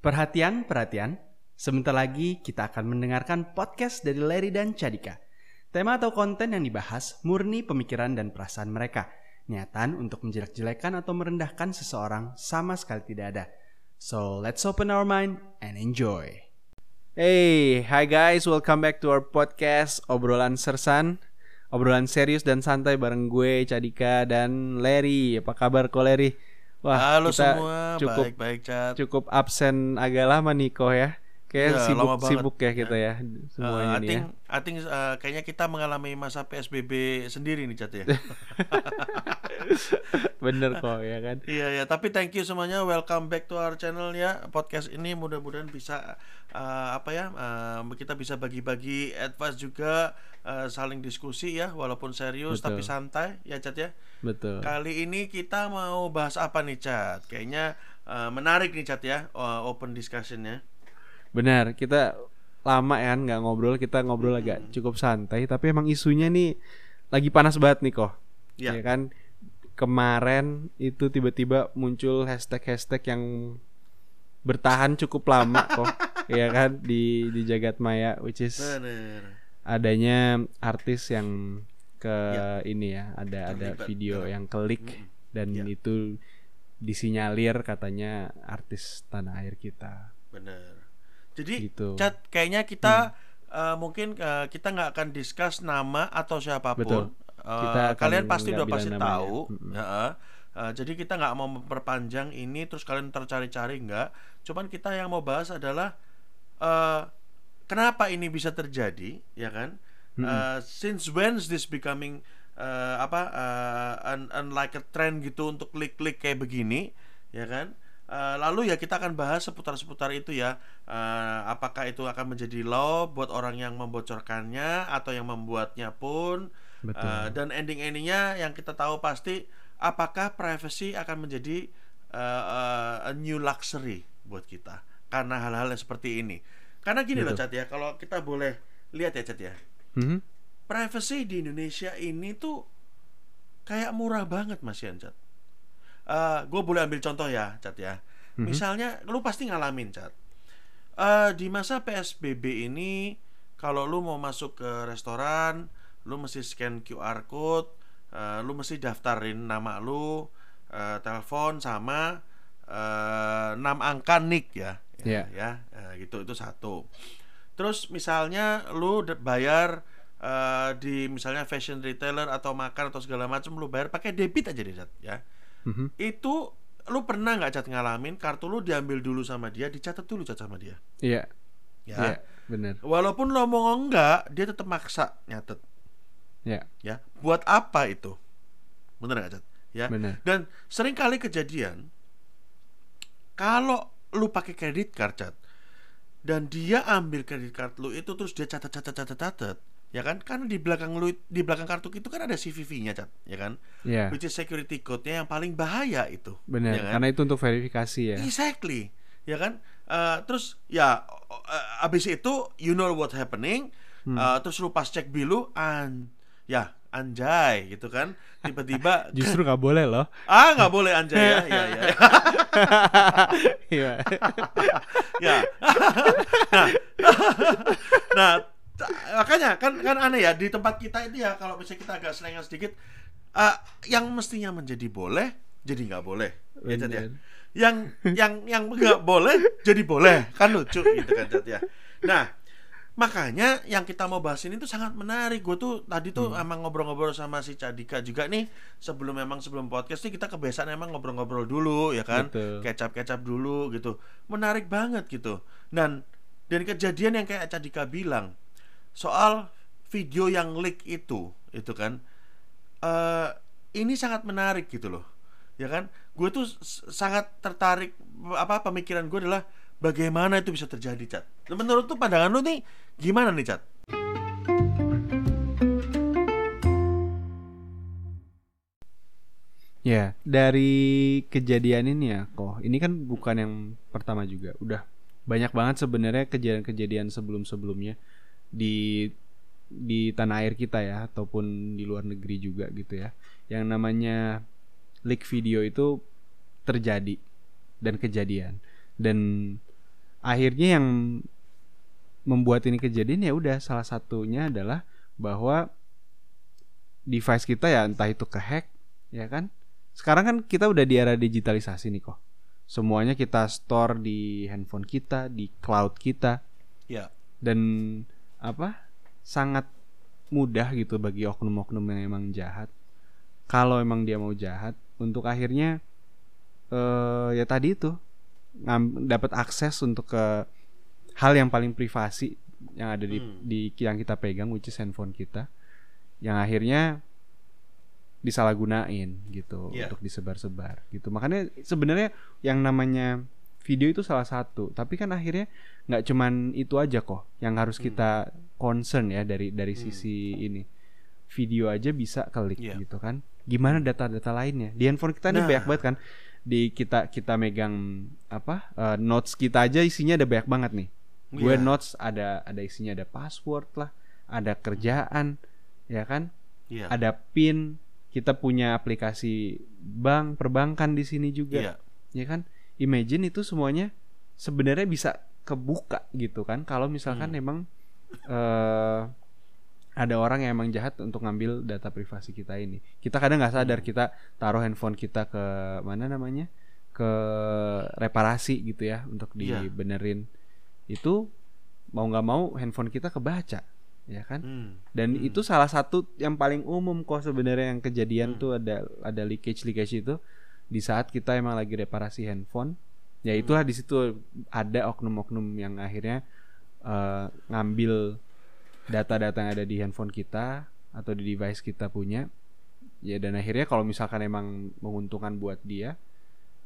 Perhatian, perhatian. Sebentar lagi kita akan mendengarkan podcast dari Larry dan Cadika. Tema atau konten yang dibahas murni pemikiran dan perasaan mereka. Niatan untuk menjelek-jelekan atau merendahkan seseorang sama sekali tidak ada. So, let's open our mind and enjoy. Hey, hi guys, welcome back to our podcast Obrolan Sersan. Obrolan serius dan santai bareng gue, Cadika, dan Larry. Apa kabar kok Larry? Halo kita semua, cukup baik-baik Cat. cukup absen agak lama nih kok ya. Kayak Iya, sibuk sibuk ya kita ya Uh, semuanya I nih think, ya. I think, uh, kayaknya kita mengalami masa PSBB sendiri nih Cat ya. Bener kok ya kan. Iya ya, tapi thank you semuanya. Welcome back to our channel ya. Podcast ini mudah-mudahan bisa uh, apa ya? uh, kita bisa bagi-bagi advice juga, uh, saling diskusi ya, walaupun serius Betul. tapi santai ya Cat ya. Betul. Kali ini kita mau bahas apa nih Cat? Kayaknya uh, menarik nih Cat ya, uh, open discussionnya. Benar, kita lama ya nggak ngobrol, kita ngobrol Hmm. agak cukup santai, tapi emang isunya nih lagi panas banget nih kok. Ya. Ya kan? Kemarin itu tiba-tiba muncul hashtag-hashtag yang bertahan cukup lama kok. ya kan di di jagat maya which is Bener. adanya artis yang ke Ya. ini ya, ada ada Terlibat video dalam- yang klik Mm-mm. dan Ya. itu disinyalir katanya artis tanah air kita. Bener. Jadi, Gitu. Cat, kayaknya kita eh, mungkin eh, kita nggak akan discuss nama atau siapa pun. Betul. Kita akan kalian pasti udah pasti namanya. tahu. Mm-mm. Ya. Eh, jadi kita nggak mau memperpanjang ini terus kalian tercari-cari nggak. Cuman kita yang mau bahas adalah eh kenapa ini bisa terjadi, ya kan? Eh, since when is this becoming eh, apa eh, un- unlike a trend gitu untuk klik-klik kayak begini, ya kan? Eh, lalu ya kita akan bahas seputar-seputar itu ya. Eh, apakah itu akan menjadi law buat orang yang membocorkannya atau yang membuatnya pun. Betul. Eh, dan ending-endingnya yang kita tahu pasti apakah privacy akan menjadi eh, eh, a new luxury buat kita karena hal-hal yang seperti ini. Karena gini loh Betul. Cat ya, kalau kita boleh lihat ya Cat ya. Mhm. Privacy di Indonesia ini tuh kayak murah banget Mas Yan Cat. gue boleh ambil contoh ya Cat ya. Mhm. Misalnya lu pasti ngalamin Cat. Eh, di masa PSBB ini kalau lu mau masuk ke restoran, lu mesti scan QR code, eh, lu mesti daftarin nama lu, eh, telepon sama eh, 6 angka NIK ya. Iya. Ya, eh, gitu itu satu. Terus misalnya lu bayar eh, di misalnya fashion retailer atau makan atau segala macam lu bayar pakai debit aja deh ya. Mhm. Itu lu pernah nggak cat ngalamin kartu lu diambil dulu sama dia, dicatat dulu cat sama dia. Iya. Ya. Iya, benar. Walaupun lo mau enggak, dia tetap maksa nyatet. Ya, Ya, buat apa itu? Bener nggak cat? Ya. benar. Dan sering kali kejadian kalau lu pakai kredit card cat dan dia ambil kredit card lu itu terus dia catat catat catat catat ya kan karena di belakang lu di belakang kartu itu kan ada CVV-nya cat ya kan Iya. which is security code-nya yang paling bahaya itu Benar, ya kan? karena itu untuk verifikasi ya. Exactly, ya kan? Eh, terus ya eh, abis itu you know what happening, Hmm. Eh, terus lu pas cek bilu an, ya anjay gitu kan? Tiba-tiba Justru nggak boleh loh. ah nggak boleh anjay ya, ya, ya. Iya. ya. nah, nah makanya kan kan aneh ya di tempat kita itu ya kalau misalnya kita agak selengan sedikit, eh, yang mestinya menjadi boleh jadi nggak boleh, ya Cat, ya. Yang yang yang nggak boleh jadi boleh. Kan lucu gitu kan Cat, ya? Nah makanya yang kita mau bahas ini tuh sangat menarik. Gue tuh tadi tuh emang ngobrol-ngobrol sama si Cadika juga nih. Sebelum memang sebelum podcast nih kita kebiasaan emang ngobrol-ngobrol dulu ya kan? Kecap-kecap dulu gitu. Menarik banget gitu. Dan dan kejadian yang kayak Cadika bilang soal video yang leak itu itu kan eh ini sangat menarik gitu loh ya kan? Gue tuh sangat tertarik apa pemikiran gue adalah bagaimana itu bisa terjadi cat. Nah, menurut tuh pandangan lu nih gimana nih cat? Ya, dari kejadian ini ya, kok ini kan bukan yang pertama juga. Udah banyak banget sebenarnya kejadian-kejadian sebelum-sebelumnya di di tanah air kita ya ataupun di luar negeri juga gitu ya. Yang namanya leak video itu terjadi dan kejadian dan akhirnya yang membuat ini kejadian ya udah salah satunya adalah bahwa device kita ya entah itu kehack ya kan sekarang kan kita udah di era digitalisasi nih kok semuanya kita store di handphone kita di cloud kita Ya. dan apa sangat mudah gitu bagi oknum-oknum yang emang jahat kalau emang dia mau jahat untuk akhirnya eh ya tadi itu dapat akses untuk ke hal yang paling privasi yang ada di, Hmm. di yang kita pegang which is handphone kita yang akhirnya disalahgunain gitu Iya. untuk disebar-sebar gitu makanya sebenarnya yang namanya video itu salah satu tapi kan akhirnya nggak cuman itu aja kok yang harus Hmm. kita concern ya dari dari Hmm. sisi ini video aja bisa klik Iya. gitu kan gimana data-data lainnya di handphone kita ini Nah. banyak banget kan di kita kita megang apa eh, notes kita aja isinya ada banyak banget nih gue Iya. notes ada ada isinya ada password lah ada kerjaan ya kan Iya. ada pin kita punya aplikasi bank perbankan di sini juga Iya. ya kan imagine itu semuanya sebenarnya bisa kebuka gitu kan kalau misalkan Hmm. emang eh ada orang yang emang jahat untuk ngambil data privasi kita ini kita kadang nggak sadar Hmm. kita taruh handphone kita ke mana namanya ke reparasi gitu ya untuk Iya. dibenerin itu mau nggak mau handphone kita kebaca ya kan Hmm. dan Hmm. itu salah satu yang paling umum kok sebenarnya yang kejadian Hmm. tuh ada ada leakage leakage itu di saat kita emang lagi reparasi handphone ya Hmm. itulah di situ ada oknum-oknum yang akhirnya eh, ngambil data-data yang ada di handphone kita atau di device kita punya ya dan akhirnya kalau misalkan emang menguntungkan buat dia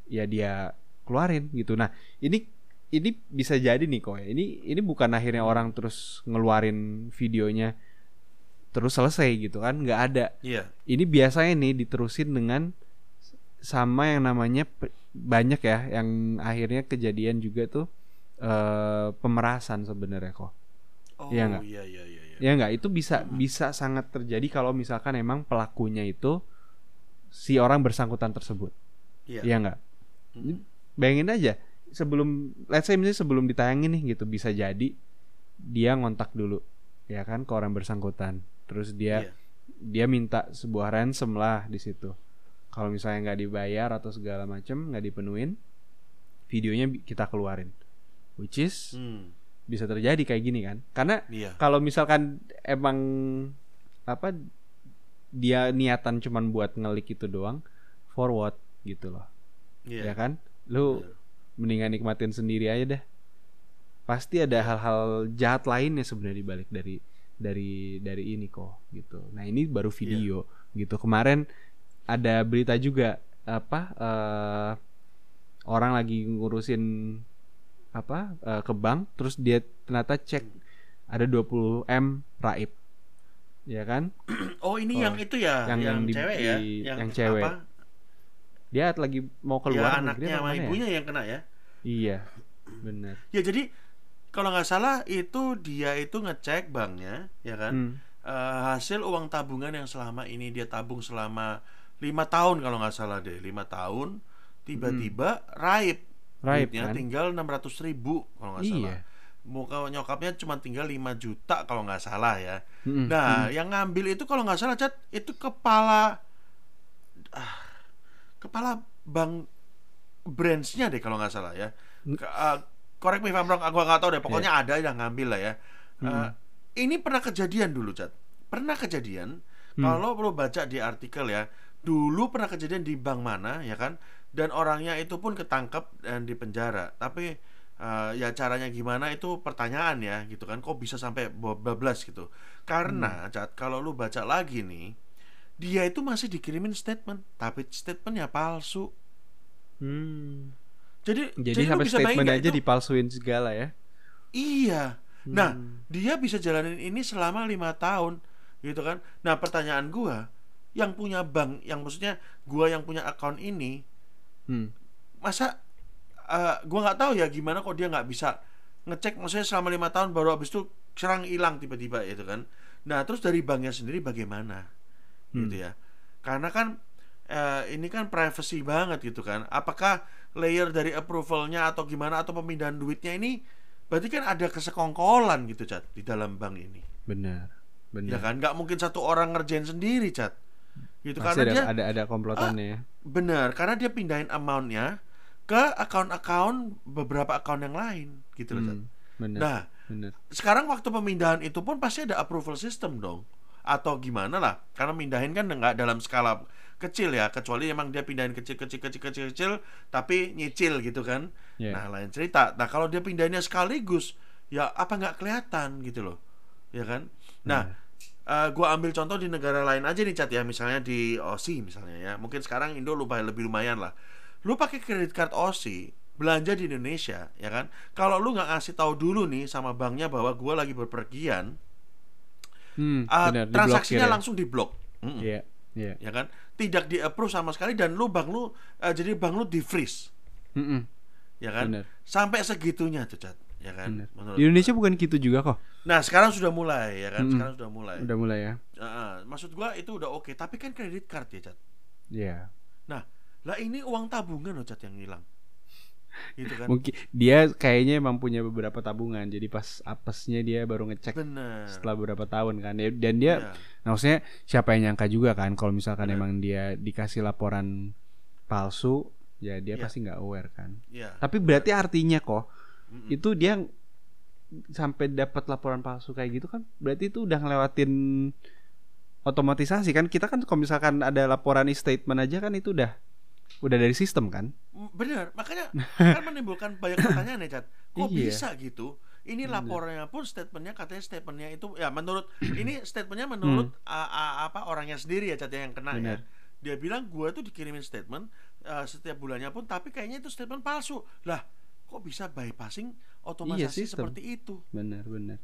ya dia keluarin gitu nah ini ini bisa jadi nih kok ya ini ini bukan akhirnya orang terus ngeluarin videonya terus selesai gitu kan nggak ada Iya. ini biasanya nih diterusin dengan sama yang namanya banyak ya yang akhirnya kejadian juga tuh eh pemerasan sebenarnya kok Oh, Iya nggak? iya iya iya. iya. ya nggak itu bisa bisa sangat terjadi kalau misalkan emang pelakunya itu si orang bersangkutan tersebut Iya. ya nggak Hmm. bayangin aja sebelum let's say misalnya sebelum ditayangin nih gitu bisa jadi dia ngontak dulu ya kan ke orang bersangkutan terus dia Iya. dia minta sebuah ransom lah di situ kalau misalnya nggak dibayar atau segala macem nggak dipenuhin videonya kita keluarin. Which is Hmm. bisa terjadi kayak gini kan? Karena Iya. kalau misalkan emang apa dia niatan cuman buat ngelik itu doang forward gitu loh. Iya. ya kan? Lu Bener. mendingan nikmatin sendiri aja dah pasti ada hal-hal jahat lainnya sebenarnya dibalik dari dari dari ini kok gitu. Nah ini baru video gitu. Kemarin ada berita juga apa eh orang lagi ngurusin apa eh, ke bank terus dia ternyata cek ada 20 m raib ya kan Oh, ini Oh, yang itu ya, yang- yang, yang di- cewek ya, di- yang cewek. Apa? dia lagi mau Ya keluar negeri anaknya sama ya? ibunya yang kena ya. iya benar Ya jadi kalau nggak salah itu dia itu ngecek banknya, ya kan? Hmm. Eh, hasil uang tabungan yang selama ini dia tabung selama lima tahun kalau nggak salah deh, lima tahun tiba-tiba raib, Raib, Duitnya kan? tinggal enam ratus ribu kalau nggak salah. Iya. Muka nyokapnya cuma tinggal 5 juta kalau nggak salah ya. Mm-mm. Nah, yang ngambil itu kalau nggak salah cat itu kepala ah, kepala bank branchnya deh kalau nggak salah ya. Ke, ah, correct me if I'm wrong, aku nggak tahu deh. Pokoknya ada yang ngambil lah ya. Eh, ini pernah kejadian dulu cat. Pernah kejadian. Kalau perlu baca di artikel ya. Dulu pernah kejadian di bank mana ya kan? Dan orangnya itu pun ketangkep dan dipenjara. Tapi eh, ya caranya gimana itu pertanyaan ya gitu kan. Kok bisa sampai bablas gitu? Karena cat kalau lu baca lagi nih, dia itu masih dikirimin statement, tapi statementnya palsu. Hmm. Jadi Jadi, lu sampai bisa statement aja itu- dipalsuin segala ya. Iya. Nah, Hmm. dia bisa jalanin ini selama lima tahun, gitu kan? Nah, pertanyaan gua, yang punya bank, yang maksudnya gua yang punya account ini, Hmm. masa eh, gua nggak tahu ya gimana kok dia nggak bisa ngecek, maksudnya selama lima tahun baru habis itu serang hilang tiba-tiba itu kan? Nah, terus dari banknya sendiri bagaimana, gitu ya? Karena kan eh, ini kan privacy banget gitu kan? Apakah layer dari approvalnya atau gimana atau pemindahan duitnya ini berarti kan ada kesekongkolan gitu cat di dalam bank ini benar benar ya kan nggak mungkin satu orang ngerjain sendiri cat gitu Pasti karena ada, dia Ah, ada ada komplotannya ya. Benar karena dia pindahin amountnya ke account-account beberapa account yang lain gitu loh Hmm, benar nah benar. sekarang waktu pemindahan itu pun pasti ada approval system dong. Atau gimana lah karena mindahin kan nggak dalam skala kecil ya kecuali emang dia pindahin kecil kecil kecil kecil kecil tapi nyicil gitu kan. Iya. nah lain cerita. Nah kalau dia pindahinnya sekaligus ya apa nggak kelihatan gitu loh ya kan? Nah eh, gua ambil contoh di negara lain aja nih cat ya. Misalnya di Aussie misalnya ya. Mungkin sekarang Indo lupa lebih lumayan lah. Lu pakai kredit card Aussie belanja di Indonesia ya kan? Kalau lu nggak ngasih tahu dulu nih sama banknya bahwa gua lagi berpergian hmm, ah, benar transaksinya diblokir ya. langsung diblok Mm-mm. iya iya. Ya kan? Tidak di approve sama sekali dan lu bank lu eh, jadi bank lu di freeze Mm-mm, ya kan? Benar. Sampai segitunya tuh cat ya kan? Menurut di Indonesia bukan gitu juga kok. Nah sekarang sudah mulai ya kan? Mm-mm. sekarang sudah mulai. Udah mulai ya? Ah, ah. maksud gua itu udah oke tapi kan kredit card ya cat Iya. Nah lah ini uang tabungan loh cat yang hilang. Gitu kan? Mungkin dia kayaknya emang punya beberapa tabungan jadi pas apesnya dia baru ngecek bener. setelah beberapa tahun kan. Ya, dan dia. Nah, maksudnya siapa yang nyangka juga kan kalau misalkan Benar. emang dia dikasih laporan palsu ya dia Iya. pasti nggak aware kan. Iya. tapi berarti artinya kok Mm-mm. itu dia sampai dapat laporan palsu kayak gitu kan berarti itu udah ngelewatin otomatisasi kan kita kan kalau misalkan ada laporan e-statement aja kan itu udah udah dari sistem kan Mm, Bener, makanya kan menimbulkan banyak pertanyaan ya, Cat. Kok Iya. bisa gitu? Ini laporannya pun statementnya katanya statementnya itu ya menurut ini statementnya menurut a- a- apa orangnya sendiri ya, Cat ya, yang kena Hmm. Bener. ya. Dia bilang gua tuh dikirimin statement eh, setiap bulannya pun tapi kayaknya itu statement palsu. Lah, kok bisa bypassing otomatisasi Iya, sistem. seperti itu? benar benar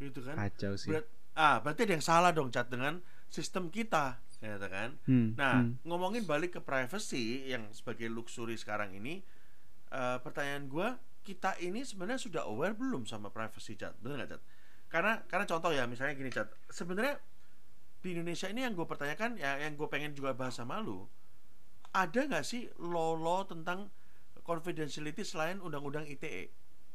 Gitu kan? kacau sih Berat- ah, berarti ada yang salah dong, Cat dengan sistem kita, ya kan? Hmm, Nah, hmm. ngomongin balik ke privacy yang sebagai luxury sekarang ini, eh, pertanyaan gua, kita ini sebenarnya sudah aware belum sama privacy chat? Bener nggak chat? Karena karena contoh ya, misalnya gini chat, sebenarnya di Indonesia ini yang gue pertanyakan, ya yang gue pengen juga bahas sama lu, ada nggak sih law-law tentang confidentiality selain undang-undang ITE?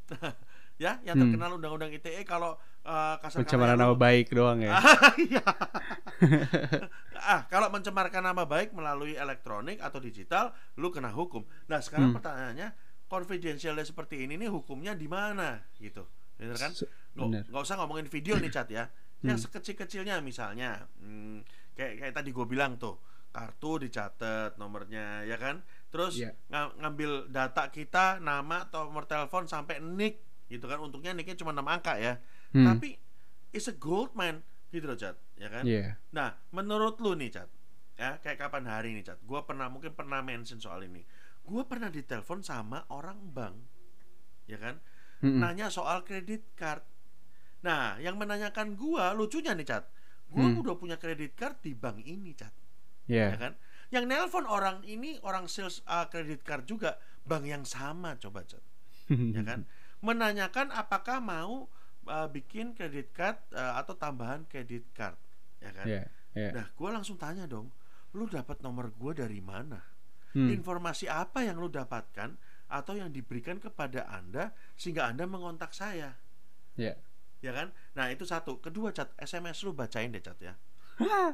ya, yang Hmm. terkenal undang-undang ITE kalau uh, kasar pencemaran nama baik doang ya Iya. ah, kalau mencemarkan nama baik melalui elektronik atau digital, lu kena hukum. Nah, sekarang Hmm. pertanyaannya, confidentialnya seperti ini nih hukumnya di mana gitu. Bener kan? Nggak, usah ngomongin video nih cat ya. Yang Hmm. sekecil-kecilnya misalnya, hmm, kayak kayak tadi gue bilang tuh, kartu dicatat nomornya ya kan. Terus Iya. nga- ngambil data kita, nama atau nomor telepon sampai nick gitu kan. Untungnya nicknya cuma 6 angka ya. Hmm. Tapi it's a gold man gitu loh Cat, ya kan? Iya. Nah, menurut lu nih Cat, ya kayak kapan hari nih Cat? Gua pernah mungkin pernah mention soal ini. Gua pernah ditelepon sama orang bank, ya kan? Mm-mm. Nanya soal kredit card. Nah, yang menanyakan gua lucunya nih Cat. Gua Hmm. udah punya kredit card di bank ini Cat, Iya. ya kan? Yang nelpon orang ini orang sales uh, kredit card juga bank yang sama coba Cat ya kan menanyakan apakah mau uh, bikin kredit card uh, atau tambahan kredit card ya kan Iya. Iya. nah gue langsung tanya dong lu dapat nomor gue dari mana Hmm. informasi apa yang lu dapatkan atau yang diberikan kepada anda sehingga anda mengontak saya Iya. ya kan nah itu satu kedua cat sms lu bacain deh cat ya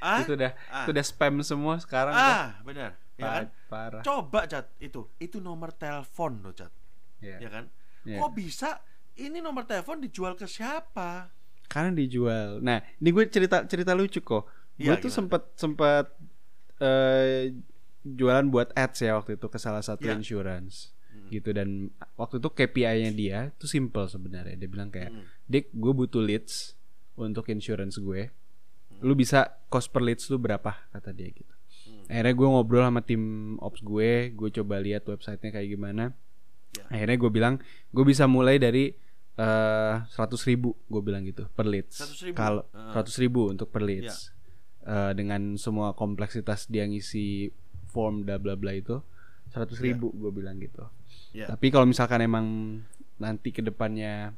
ah Itu udah ah, itu udah spam semua sekarang ah benar ya kan Pa- parah. coba cat itu itu nomor telepon lo cat Iya. ya kan Iya. kok bisa ini nomor telepon dijual ke siapa Karena dijual. Nah, ini gue cerita cerita lucu kok. Gue Iya, tuh gimana? sempet sempet eh, jualan buat ads ya waktu itu ke salah satu Iya. insurance gitu dan waktu itu KPI-nya dia tuh simple sebenarnya. Dia bilang kayak, Mm. "Dik, gue butuh leads untuk insurance gue. Lu bisa cost per leads lu berapa?" kata dia gitu. Akhirnya gue ngobrol sama tim ops gue, gue coba lihat websitenya kayak gimana. Ya. Akhirnya gue bilang, gue bisa mulai dari eh, seratus ribu, gue bilang gitu per leads. 100.000? Kalau Heeh. seratus ribu untuk per leads, Eh, dengan semua kompleksitas dia ngisi form bla bla bla itu seratus Ya. ribu, gue bilang gitu. Ya. Tapi kalau misalkan emang nanti ke depannya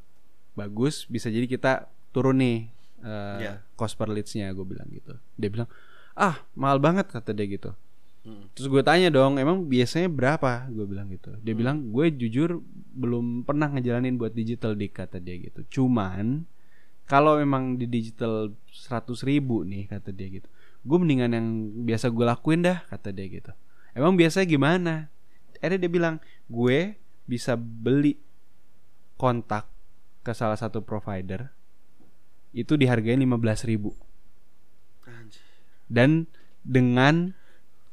bagus, bisa jadi kita turun nih eh, Ya. cost per leadsnya, gue bilang gitu. Dia bilang, ah mahal banget kata dia gitu. Mm. Terus gue tanya dong, emang biasanya berapa? Gue bilang gitu. Dia Hmm. bilang, gue jujur belum pernah ngejalanin buat digital dik kata dia gitu. Cuman kalau memang di digital 100 ribu nih kata dia gitu. Gue mendingan yang biasa gue lakuin dah kata dia gitu. Emang biasanya gimana? Akhirnya dia bilang, gue bisa beli kontak ke salah satu provider itu dihargai 15 ribu Anjir. dan dengan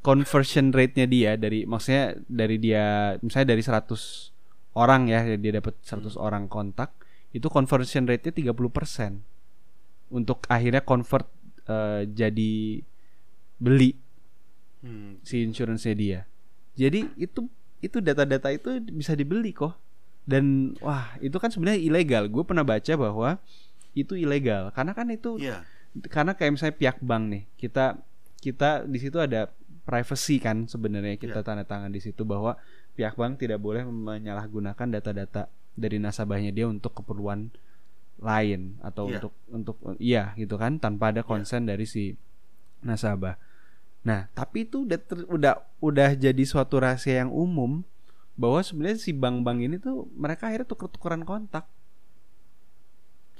conversion rate-nya dia dari maksudnya dari dia misalnya dari 100 orang ya dia dapat 100 orang kontak itu conversion rate-nya 30% untuk akhirnya convert eh, jadi beli Hmm. si insurance-nya dia. Jadi itu itu data-data itu bisa dibeli kok. Dan wah, itu kan sebenarnya ilegal. Gue pernah baca bahwa itu ilegal karena kan itu Iya. karena kayak misalnya pihak bank nih kita kita di situ ada privacy kan sebenarnya kita Iya. tanda tangan di situ bahwa pihak bank tidak boleh menyalahgunakan data-data dari nasabahnya dia untuk keperluan lain atau Iya. untuk untuk iya gitu kan tanpa ada konsen dari si nasabah. Nah, tapi itu udah ter- udah udah jadi suatu rahasia yang umum bahwa sebenarnya si bank-bank ini tuh mereka akhirnya tuker-tukeran kontak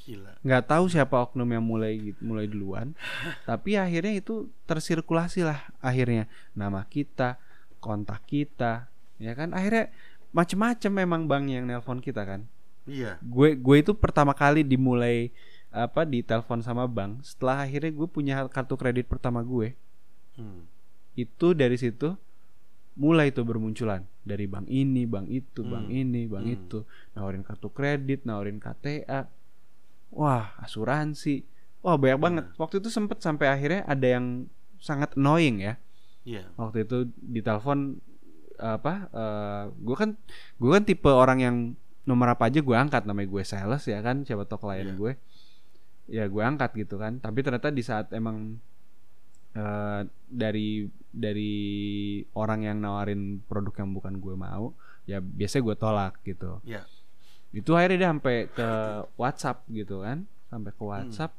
Gila. nggak tahu siapa oknum yang mulai mulai duluan tapi akhirnya itu tersirkulasi lah akhirnya nama kita kontak kita ya kan akhirnya macem-macem memang bank yang nelpon kita kan Iya. gue gue itu pertama kali dimulai apa di telepon sama bank setelah akhirnya gue punya kartu kredit pertama gue Hmm. itu dari situ mulai tuh bermunculan dari bank ini, bank itu, bank Hmm. ini, bank Hmm. itu, nawarin kartu kredit, nawarin KTA, wah asuransi, wah banyak banget. Waktu itu sempet sampai akhirnya ada yang sangat annoying ya. Iya. Waktu itu di telepon apa? gue kan gue kan tipe orang yang nomor apa aja gue angkat namanya gue sales ya kan, siapa tau klien Iya. gue, ya gue angkat gitu kan. Tapi ternyata di saat emang eh, dari dari orang yang nawarin produk yang bukan gue mau ya biasanya gue tolak gitu Iya. Itu akhirnya dia sampai ke WhatsApp gitu kan sampai ke WhatsApp.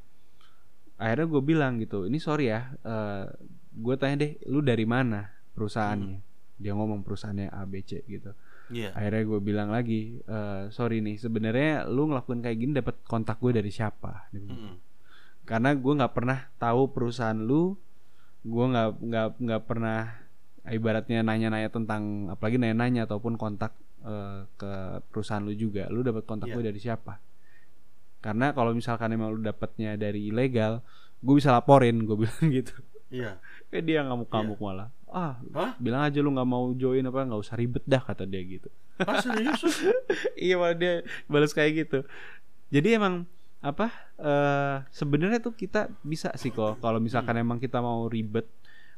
Akhirnya gue bilang gitu ini sorry ya eh, gue tanya deh lu dari mana perusahaannya? Dia ngomong perusahaannya ABC gitu. Iya. akhirnya gue bilang lagi eh, sorry nih sebenarnya lu ngelakuin kayak gini dapat kontak gue dari siapa? Bilang Mm-mm. karena gue nggak pernah tahu perusahaan lu gue nggak nggak nggak pernah ibaratnya nanya-nanya tentang apalagi nanya-nanya ataupun kontak eh, ke perusahaan lu juga. Lu dapat kontak Iya. gue dari siapa? Karena kalau misalkan emang lu dapatnya dari ilegal gue bisa laporin gue bilang gitu. Iya. eh dia ngamuk-ngamuk malah. Ah Hah? bilang aja lu nggak mau join apa nggak usah ribet dah kata dia gitu. Ah, serius? iya malah dia balas kayak gitu. Jadi emang apa eh sebenarnya tuh kita bisa sih kok. Kalau misalkan emang kita mau ribet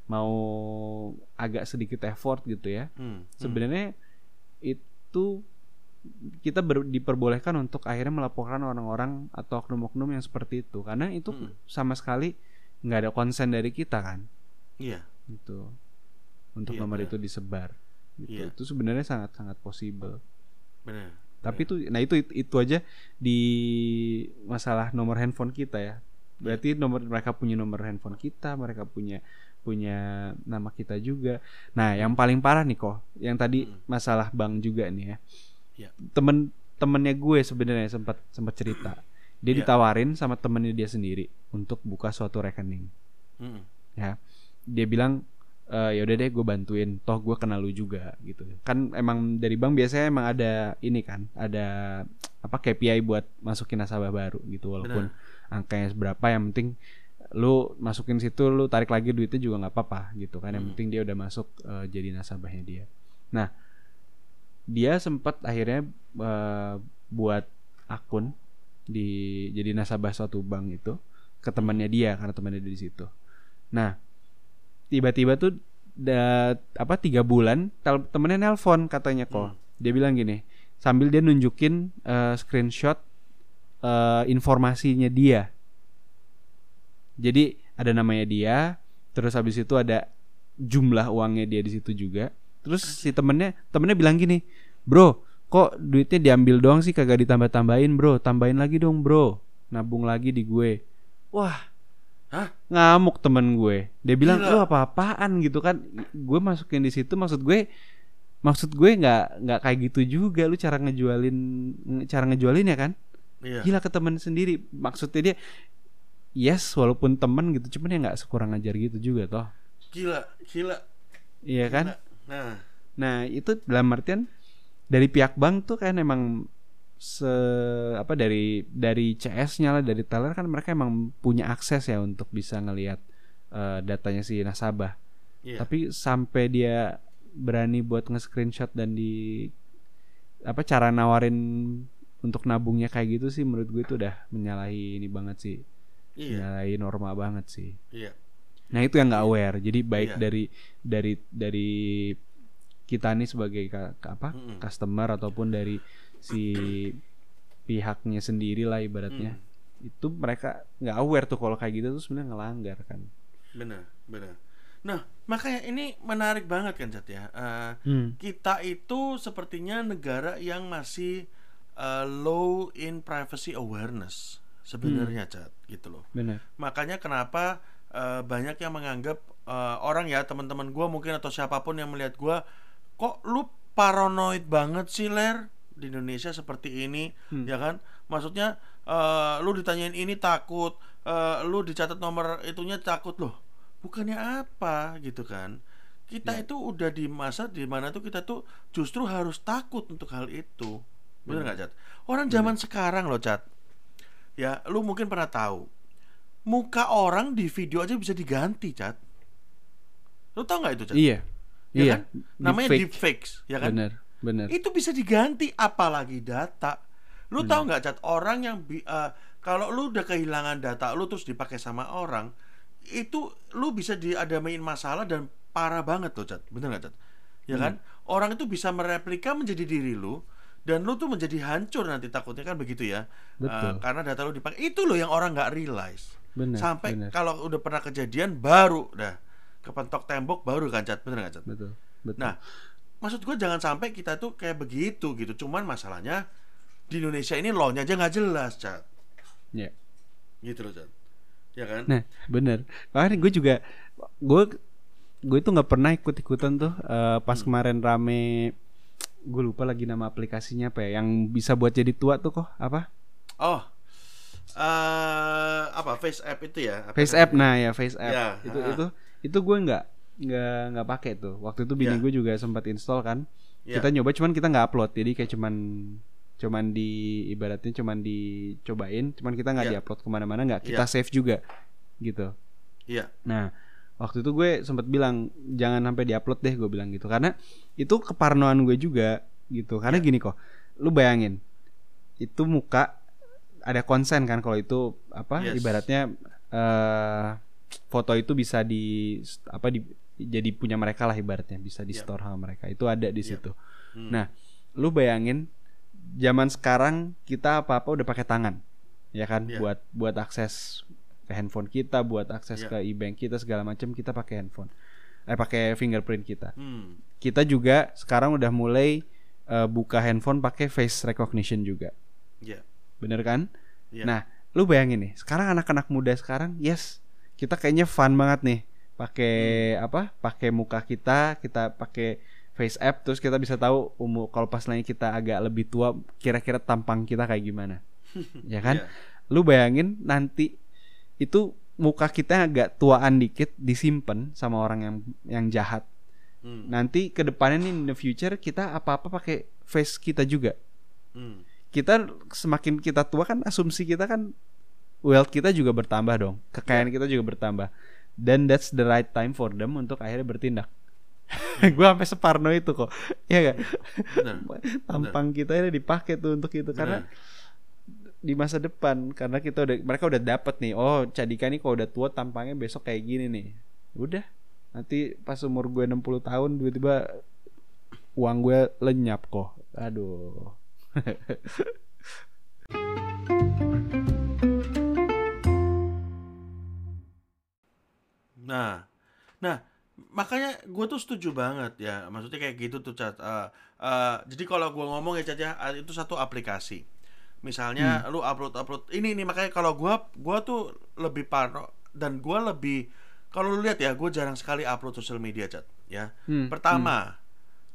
mau agak sedikit effort gitu ya. Hmm. sebenarnya itu kita ber- diperbolehkan untuk akhirnya melaporkan orang-orang atau oknum-oknum yang seperti itu karena itu Mm. sama sekali nggak ada konsen dari kita kan Iya. gitu untuk Iya, nomor benar. itu disebar gitu. Iya. itu sebenarnya sangat sangat possible Benar. tapi itu nah itu itu aja di masalah nomor handphone kita ya berarti nomor mereka punya nomor handphone kita mereka punya punya nama kita juga. Nah yang paling parah nih kok yang tadi Hmm. masalah bank juga nih ya. Iya. temen temennya gue sebenarnya sempat sempat cerita. Dia Iya. ditawarin sama temennya dia sendiri untuk buka suatu rekening. Mm-mm. ya. Dia bilang e, ya udah deh gue bantuin. Toh gue kenal lu juga gitu. Kan emang dari bank biasanya emang ada ini kan ada apa KPI buat masukin nasabah baru gitu walaupun angkanya seberapa. Yang penting lu masukin situ lu tarik lagi duitnya juga nggak apa-apa gitu kan. Yang Hmm. penting dia udah masuk eh, jadi nasabahnya dia. Nah dia sempat akhirnya eh, buat akun di jadi nasabah suatu bank itu ke temannya dia karena temannya dia di situ. Nah tiba-tiba tuh da, apa tiga bulan tel- temennya nelpon katanya kok. Hmm. dia bilang gini sambil dia nunjukin eh, screenshot eh, informasinya dia jadi ada namanya dia terus habis itu ada jumlah uangnya dia di situ juga. Terus si temennya temennya bilang gini bro kok duitnya diambil doang sih? Kagak ditambah tambahin bro. Tambahin lagi dong bro. Nabung lagi di gue. Wah Hah? ngamuk temen gue. Dia bilang lu apa-apaan? Gitu kan. Gue masukin di situ maksud gue maksud gue nggak nggak kayak gitu juga. Lu cara ngejualin cara ngejualin ya kan? Iya. gila ke temen sendiri. Maksudnya dia yes walaupun temen gitu cuman ya nggak sekurang ajar gitu juga toh Gila, gila. iya kan gila. Nah, nah itu dalam artian dari pihak bank tuh kan emang se apa dari dari CS-nya lah dari teller kan mereka emang punya akses ya untuk bisa ngelihat eh, datanya si nasabah iya. tapi sampai dia berani buat nge-screenshot dan di apa cara nawarin untuk nabungnya kayak gitu sih menurut gue itu udah menyalahi ini banget sih Iya, menyalahi norma banget sih iya. nah itu yang nggak aware jadi baik Iya. dari dari dari kita nih sebagai ka- ka- apa Mm-mm. customer ataupun dari si pihaknya sendiri lah ibaratnya Hmm. itu mereka nggak aware tuh kalau kayak gitu tuh sebenarnya ngelanggar kan Benar, benar. Nah, makanya ini menarik banget kan, Cat ya. Eh, kita itu sepertinya negara yang masih eh, low in privacy awareness sebenarnya, Cat, gitu loh. benar. Makanya kenapa eh, banyak yang menganggap eh, orang ya teman-teman gua mungkin atau siapa pun yang melihat gua kok lu paranoid banget sih ler di Indonesia seperti ini? Hmm. ya kan? Maksudnya eh, lu ditanyain ini takut eh, lu dicatat nomor itunya takut loh bukannya apa? Gitu kan. Kita Ya. itu udah di masa di mana tuh kita tuh justru harus takut untuk hal itu. Bener nggak cat orang zaman sekarang loh cat ya lu mungkin pernah tahu. Muka orang di video aja bisa diganti cat. Lu tau nggak itu cat? Iya. Ya iya. kan? namanya Deepfake. deepfakes ya kan? Benar benar. Itu bisa diganti apalagi data. Lu tahu nggak cat? Orang yang bi- eh, kalau lu udah kehilangan data lu terus dipakai sama orang itu lu bisa diadamain masalah dan parah banget loh cat. Bener nggak cat? Ya kan? Orang itu bisa mereplika menjadi diri lu dan lu tuh menjadi hancur nanti takutnya kan begitu ya Eh, Betul. karena data lu dipakai itu loh yang orang nggak realize benar sampai kalau udah pernah kejadian baru dah kepentok tembok baru kan cat bener nggak cat betul betul Nah, maksud gue jangan sampai kita tuh kayak begitu gitu. Cuman masalahnya di Indonesia ini law-nya aja nggak jelas, Cat. ya Gitu loh, Cat. Ya kan? Nah, bener. Makanya gue juga gue gue itu nggak pernah ikut ikutan tuh eh, pas Hmm. kemarin rame gue lupa lagi nama aplikasinya apa ya yang bisa buat jadi tua tuh kok apa Oh. eh apa Face App itu ya? Apa Face? App nah ya Face App Ya, itu ha. itu itu gue nggak nggak nggak pakai tuh waktu itu bini Ya. gue juga sempat install kan Ya. kita nyoba cuman kita nggak upload jadi kayak cuman cuman di ibaratnya cuman dicobain cuman kita nggak Ya. diupload ke mana-mana nggak kita Ya. save juga gitu Iya. Nah, waktu itu gue sempat bilang jangan sampai diupload deh gue bilang gitu karena itu keparnoan gue juga gitu. Karena gini kok, lu bayangin itu muka ada konsen kan kalau itu apa Yes. ibaratnya eh foto itu bisa di apa di jadi punya mereka lah ibaratnya bisa di Yep. store sama mereka itu ada di Yep. situ. Hmm. Nah, lu bayangin zaman sekarang kita apa-apa udah pakai tangan. Ya kan Iya. buat buat akses ke handphone kita, buat akses Iya. ke e-bank kita segala macam kita pakai handphone. Eh pakai fingerprint kita. Hmm. Kita juga sekarang udah mulai eh, buka handphone pakai face recognition juga. Iya. Bener kan? Iya. Nah, lu bayangin nih, sekarang anak-anak muda sekarang, yes, kita kayaknya fun banget nih, pakai Hmm. apa? Pakai muka kita, kita pakai face app, terus kita bisa tahu umur kalau pas lagi kita agak lebih tua, kira-kira tampang kita kayak gimana, ya kan? Iya. Lu bayangin nanti itu muka kita agak tuaan dikit disimpan sama orang yang yang jahat. Hmm. Nanti ke depannya nih in the future kita apa-apa pakai face kita juga. Hmm. kita semakin kita tua kan asumsi kita kan wealth kita juga bertambah dong. Kekayaan kita juga bertambah. Dan that's the right time for them untuk akhirnya bertindak. Gue sampai separno itu kok. Ya gak Bener. tampang kita ini dipakai tuh untuk itu. Karena di masa depan karena kita udah mereka udah dapet nih oh Cadika nih kalau udah tua tampangnya besok kayak gini nih udah nanti pas umur gue 60 tahun tiba-tiba uang gue lenyap kok aduh Nah, nah makanya gue tuh setuju banget ya. Maksudnya kayak gitu tuh cat. Eh, eh, jadi kalau gue ngomong ya cat ya itu satu aplikasi. Misalnya lu upload upload. Ini nih makanya kalau gue gua tuh lebih parno dan gue lebih kalau lu lihat ya gue jarang sekali upload sosial media chat ya. Hmm, pertama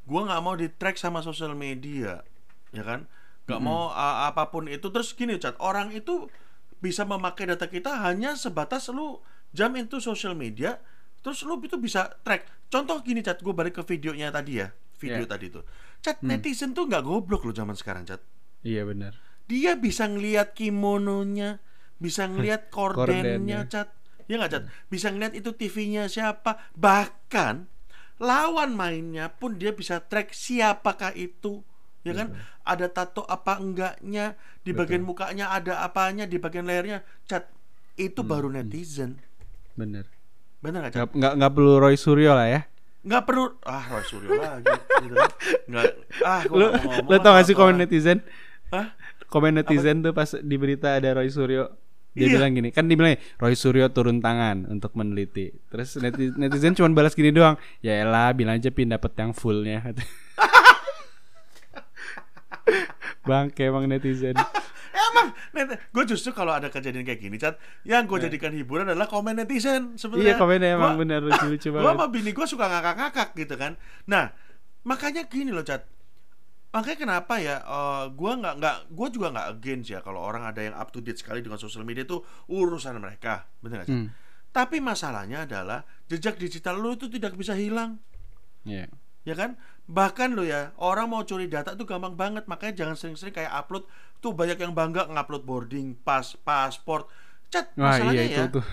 gue nggak mau di track sama sosial media ya kan? Nggak mau uh, apa pun itu. Terus gini chat orang itu bisa memakai data kita hanya sebatas lu jam into social media terus lu itu bisa track. Contoh gini chat gue balik ke videonya tadi ya video Ya. tadi itu chat netizen tuh nggak goblok lo zaman sekarang chat. Iya benar. Dia bisa ngelihat kimononya, bisa ngelihat kordennya, Kordennya. cat. Ya nggak cat? Bisa ngelihat itu TV-nya siapa. Bahkan lawan mainnya pun dia bisa track siapakah itu. Ya kan? Ada tato apa enggaknya, di bagian mukanya ada apanya, di bagian lehernya, cat. Itu baru netizen. Benar. Bener nggak cat? Nggak, nggak perlu Roy Suryo lah ya. Nggak perlu ah Roy Suryo lagi gitu kan. Nggak ah Lu, lu tau gak sih komen netizen? Hah? Komen netizen tuh pas di berita ada Roy Suryo. Dia Iya. bilang gini, kan dia bilang Roy Suryo turun tangan untuk meneliti. Terus neti- netizen cuma balas gini doang. Ya elah, bilang aja pin dapet yang fullnya. Bangke emang netizen. Emang, gue justru kalau ada kejadian kayak gini, Chat, yang gue jadikan hiburan adalah komen netizen Iya sebenarnya. komennya emang Gua- bener lucu-lucu Gue banget. sama bini gue suka ngakak-ngakak gitu kan. Nah, makanya gini loh, Chat. Makanya kenapa ya, gue nggak nggak, gue juga nggak against ya kalau orang ada yang up to date sekali dengan sosial media itu urusan mereka, bener gak, Chat? Hmm. Tapi masalahnya adalah jejak digital lu itu tidak bisa hilang Iya. ya kan bahkan lo ya orang mau curi data tuh gampang banget makanya jangan sering-sering kayak upload tuh banyak yang bangga ngupload boarding pass pasport cat Wah masalahnya iya itu ya tuh.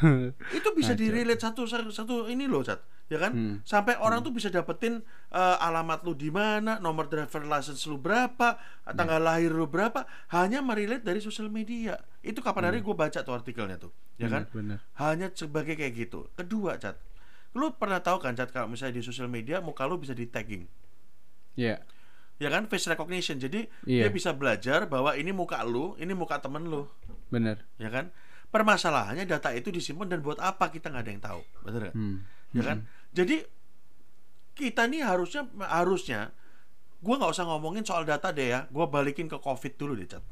itu bisa Ngaco. di relate satu satu ini loh cat ya kan? Hmm. sampai orang tuh bisa dapetin eh, alamat lu di mana nomor driver license lu berapa tanggal lahir lu berapa hanya merelate dari sosial media. Itu kapan hari gue baca tuh artikelnya tuh ya kan? Bener. hanya sebagai kayak gitu. Kedua cat. Lu pernah tahu kan cat kalau misalnya di sosial media muka lu bisa di tagging? Iya. ya kan? Face recognition. Jadi dia Iya. bisa belajar bahwa ini muka lu ini muka temen lu. Bener. ya kan? Permasalahannya data itu disimpan dan buat apa? Kita nggak ada yang tahu. Bener nggak? Hmm. ya kan jadi kita nih harusnya harusnya gua nggak usah ngomongin soal data deh ya. Gua balikin ke covid dulu deh cat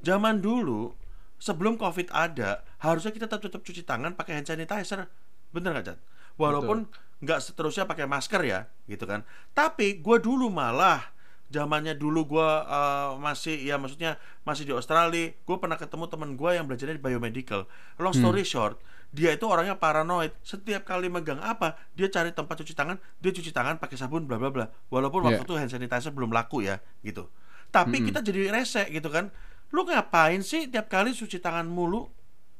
zaman dulu sebelum covid ada harusnya kita tetap tetap cuci tangan pakai hand sanitizer. Bener nggak cat walaupun nggak seterusnya pakai masker ya gitu kan. Tapi gua dulu malah zamannya dulu gua eh, masih ya maksudnya masih di Australia gue pernah ketemu teman gua yang belajarnya di biomedical. Long story short dia itu orangnya paranoid. Setiap kali megang apa dia cari tempat cuci tangan dia cuci tangan pakai sabun bla bla bla. Walaupun waktu Iya. itu hand sanitizer belum laku ya gitu. Tapi kita jadi rese gitu kan. Lu ngapain sih tiap kali cuci tangan mulu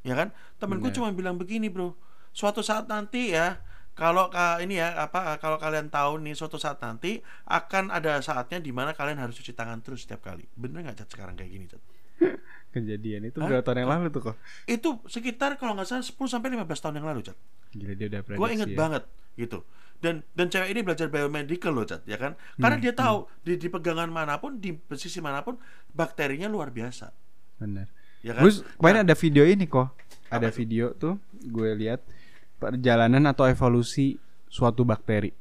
ya kan? Temenku Bener. cuma bilang begini bro. Suatu saat nanti ya kalau ka, ini ya apa kalau kalian tahu nih suatu saat nanti akan ada saatnya di mana kalian harus cuci tangan terus setiap kali. Bener nggak cat sekarang kayak gini cat Kejadian itu Hah? berapa tahun yang lalu tuh kok? itu sekitar kalau nggak salah 10 sampai 15 tahun yang lalu cat Gila dia udah prediksi. gue inget ya. banget gitu dan dan cewek ini belajar biomedical loh cat ya kan karena Hmm, dia tahu di, di pegangan mana pun di posisi mana pun bakterinya luar biasa Bener. ya kan Terus kemarin Nah, ada video ini kok. Ada tuh? video tuh gue lihat perjalanan atau evolusi suatu bakteri.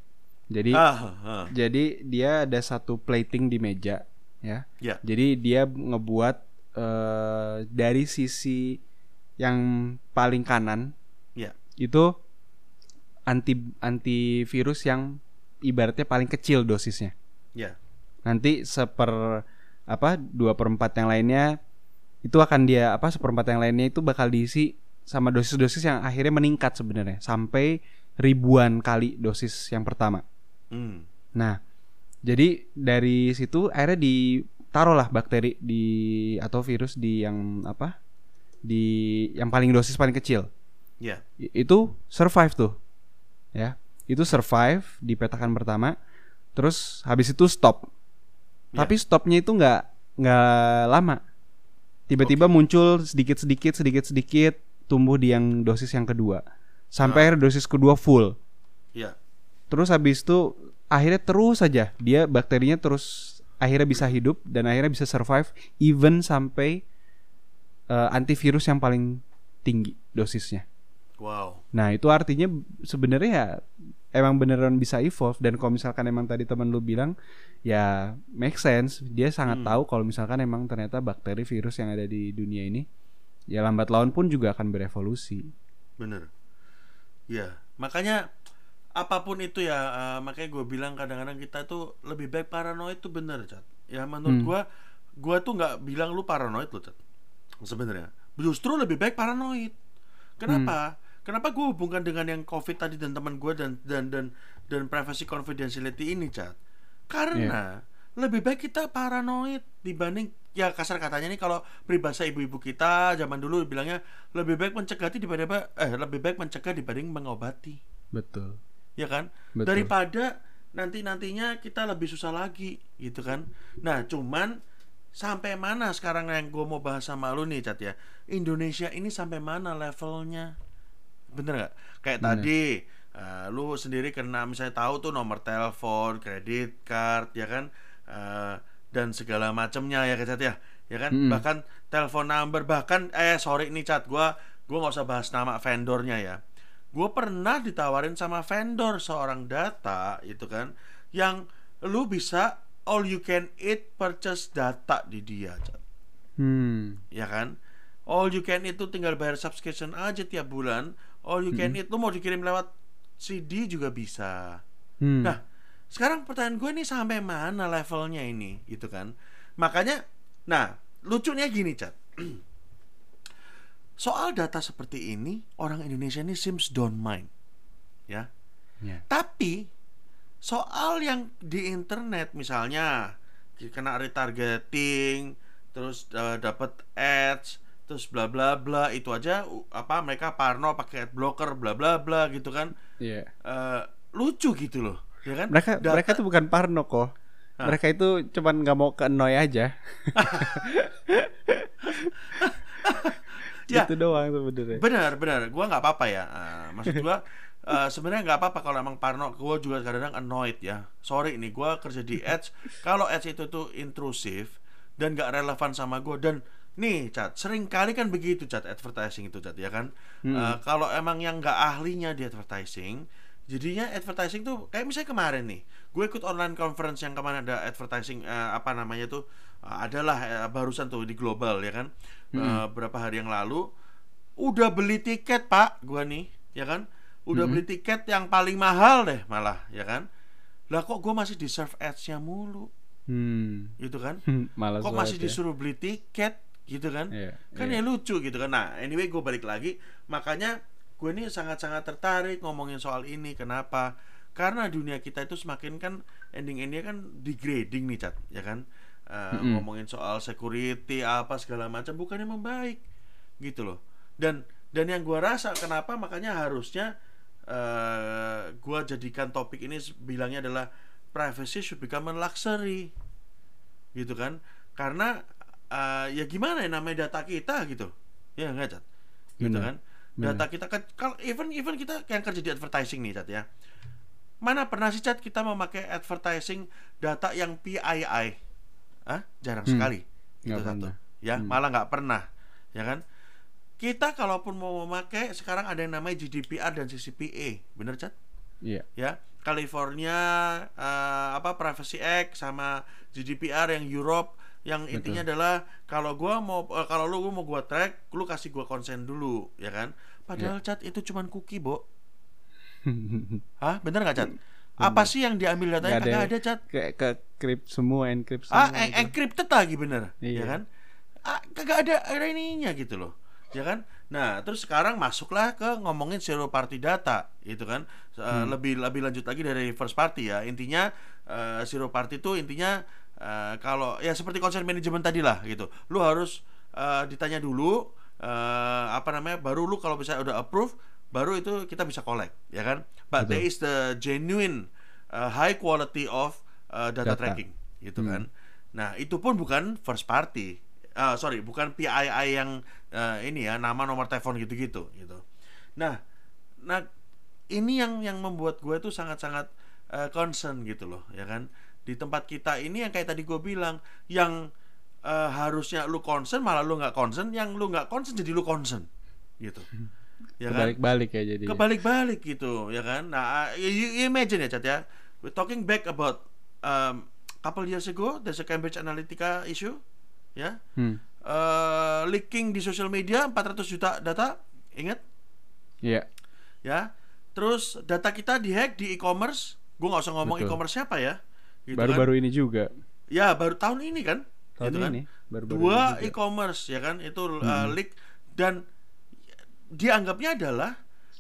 Jadi ah, ah, jadi dia ada satu plating di meja ya. ya Jadi dia ngebuat eh, dari sisi yang paling kanan ya itu anti antivirus yang ibaratnya paling kecil dosisnya. ya Nanti seper apa dua per empat yang lainnya itu akan dia apa seperempat yang lainnya itu bakal diisi sama dosis-dosis yang akhirnya meningkat sebenarnya sampai ribuan kali dosis yang pertama. hmm. Nah, jadi dari situ akhirnya ditaruhlah bakteri di atau virus di yang apa? Di yang paling dosis paling kecil. ya I- Itu survive tuh. Ya. Itu survive di petakan pertama. Terus habis itu stop. Ya. Tapi stopnya itu nggak nggak lama. Tiba-tiba muncul sedikit-sedikit sedikit-sedikit tumbuh di yang dosis yang kedua. Sampai Ah. akhirnya dosis kedua full. ya Terus habis itu akhirnya terus saja dia bakterinya terus akhirnya bisa hidup dan akhirnya bisa survive even sampai eh, antivirus yang paling tinggi dosisnya. wow Nah, itu artinya sebenarnya ya emang beneran bisa evolve dan kalau misalkan emang tadi teman lu bilang ya make sense, dia sangat Hmm. tahu kalau misalkan emang ternyata bakteri virus yang ada di dunia ini ya lambat laun pun juga akan berevolusi. bener Ya, makanya apa pun itu ya, eh, makanya gue bilang kadang-kadang kita tuh lebih baik paranoid tuh bener, Cat. Ya menurut Hmm. gua, gua tuh nggak bilang lu paranoid lo, Cat. Sebenarnya, justru lebih baik paranoid. Kenapa? Kenapa gue hubungkan dengan yang COVID tadi dan teman gue dan dan dan dan privacy confidentiality ini, Cat? Karena lebih baik kita paranoid dibanding ya kasar katanya nih kalau peribahasa ibu-ibu kita zaman dulu bilangnya lebih baik mencegah daripada eh lebih baik mencegah dibanding mengobati Betul. Ya kan? Betul. daripada nanti nantinya kita lebih susah lagi gitu kan? Nah cuman sampai mana sekarang yang gue mau bahas sama lu nih cat ya? Indonesia ini sampai mana levelnya? Bener nggak? Kayak Bener. tadi eh, lu sendiri kena misalnya tahu tuh nomor telepon kredit card ya kan? Eh, dan segala macamnya ya cat ya? Ya kan? Mm-mm. bahkan telepon number bahkan eh sorry nih cat gua gua nggak usah bahas nama vendornya ya gue pernah ditawarin sama vendor seorang data itu kan yang lu bisa all you can eat purchase data di dia. Hmm. ya kan all you can eat itu tinggal bayar subscription aja tiap bulan all you can eat lu mau dikirim lewat CD juga bisa Hmm. Nah, sekarang pertanyaan gue nih sampai mana levelnya ini, gitu kan? Makanya, nah, lucunya gini, Cat. Soal data seperti ini, orang Indonesia ini seems don't mind, ya. Ya. Tapi soal yang di internet misalnya kena retargeting, terus eh, dapat ads, terus bla bla bla itu aja apa mereka parno pakai ad blocker bla bla bla gitu kan Iya. eh, lucu gitu loh ya kan Mereka Data- mereka tuh bukan parno kok. Hah? Mereka itu cuman nggak mau ke annoy aja. Ya. Gitu doang sebenarnya. benar benar. Gua nggak apa-apa ya. Eh, maksud gua eh, sebenarnya nggak apa-apa kalau emang parno gua juga kadang-kadang annoyed ya. Sorry nih gua kerja di ads. Kalau ads itu tuh intrusif dan nggak relevan sama gua dan nih cat sering kali kan begitu cat advertising itu cat ya kan? Eh, kalau emang yang nggak ahlinya di advertising jadinya advertising tuh kayak misalnya kemarin nih gue ikut online conference yang ke mana ada advertising eh, apa namanya tuh eh, adalah barusan tuh di global ya kan Eh, berapa hari yang lalu udah beli tiket pak gua nih ya kan? Udah beli tiket yang paling mahal deh malah ya kan? Lah kok gua masih di serve ads-nya mulu? Hmm. gitu kan? Malas kok masih ya. disuruh beli tiket gitu kan? Iya, kan iya. ya lucu gitu kan? Nah anyway gue balik lagi. Makanya gue ini sangat-sangat tertarik ngomongin soal ini kenapa? Karena dunia kita itu semakin kan ending-endingnya kan degrading nih cat ya kan Eh, Mm-mm. ngomongin soal security apa segala macam bukannya membaik gitu loh. Dan dan yang gue rasa kenapa makanya harusnya eh gue jadikan topik ini bilangnya adalah privacy should become a luxury. Gitu kan? Karena eh, ya gimana ya namanya data kita gitu. Ya enggak cat gitu Benar, kan? Data kita kan kalau even even kita yang kerja di advertising nih cat ya. Mana pernah sih cat kita memakai advertising data yang PII ah jarang Hmm, sekali. Itu satu. pernah. ya Hmm. malah nggak pernah ya kan? Kita kalaupun mau memakai sekarang ada yang namanya GDPR dan CCPA bener cat Iya. ya California eh, apa Privacy Act sama GDPR yang Europe yang intinya adalah kalau gua mau eh, kalau lu mau gua track lu kasih gua konsen dulu ya kan? Padahal cat itu cuman cookie bo. Hah? Bener nggak cat apa sih yang diambil datanya Nggak ada. kagak ada cat Kayak ke crypt semua, encrypt ah semua. en- gitu. encrypted lagi bener ya Iya. kan ah, kagak ada ada ininya gitu loh ya kan nah terus sekarang masuklah ke ngomongin zero party data gitu kan Hmm. lebih lebih lanjut lagi dari first party ya intinya eh, zero party itu intinya eh, kalau ya seperti konsep manajemen tadi lah gitu lu harus eh, ditanya dulu eh, apa namanya baru lu kalau bisa udah approve baru itu kita bisa collect ya kan but Betul. there is the genuine uh, high quality of uh, data, Data. tracking gitu Hmm. kan nah itu pun bukan first party Ah, sorry bukan PII yang uh, ini ya nama nomor telepon gitu-gitu gitu nah nah ini yang yang membuat gue tuh sangat-sangat uh, concern gitu loh ya kan di tempat kita ini yang kayak tadi gue bilang yang uh, harusnya lu concern malah lu nggak concern yang lu nggak concern jadi lu concern gitu ya kan Kebalik-balik ya jadi. kebalik-balik gitu ya kan nah you, you imagine ya Cat ya we're talking back about um, couple years ago there's a Cambridge Analytica issue ya Hmm. Eh, leaking di sosial media 400 juta data ingat Iya. ya terus data kita dihack di e-commerce gue nggak usah ngomong e-commerce siapa ya gitu kan. Baru-baru ini juga. ya baru tahun ini kan Tahun gitu kan. ini. Baru-baru dua ini juga. e-commerce ya kan itu uh, Hmm. leak dan dianggapnya adalah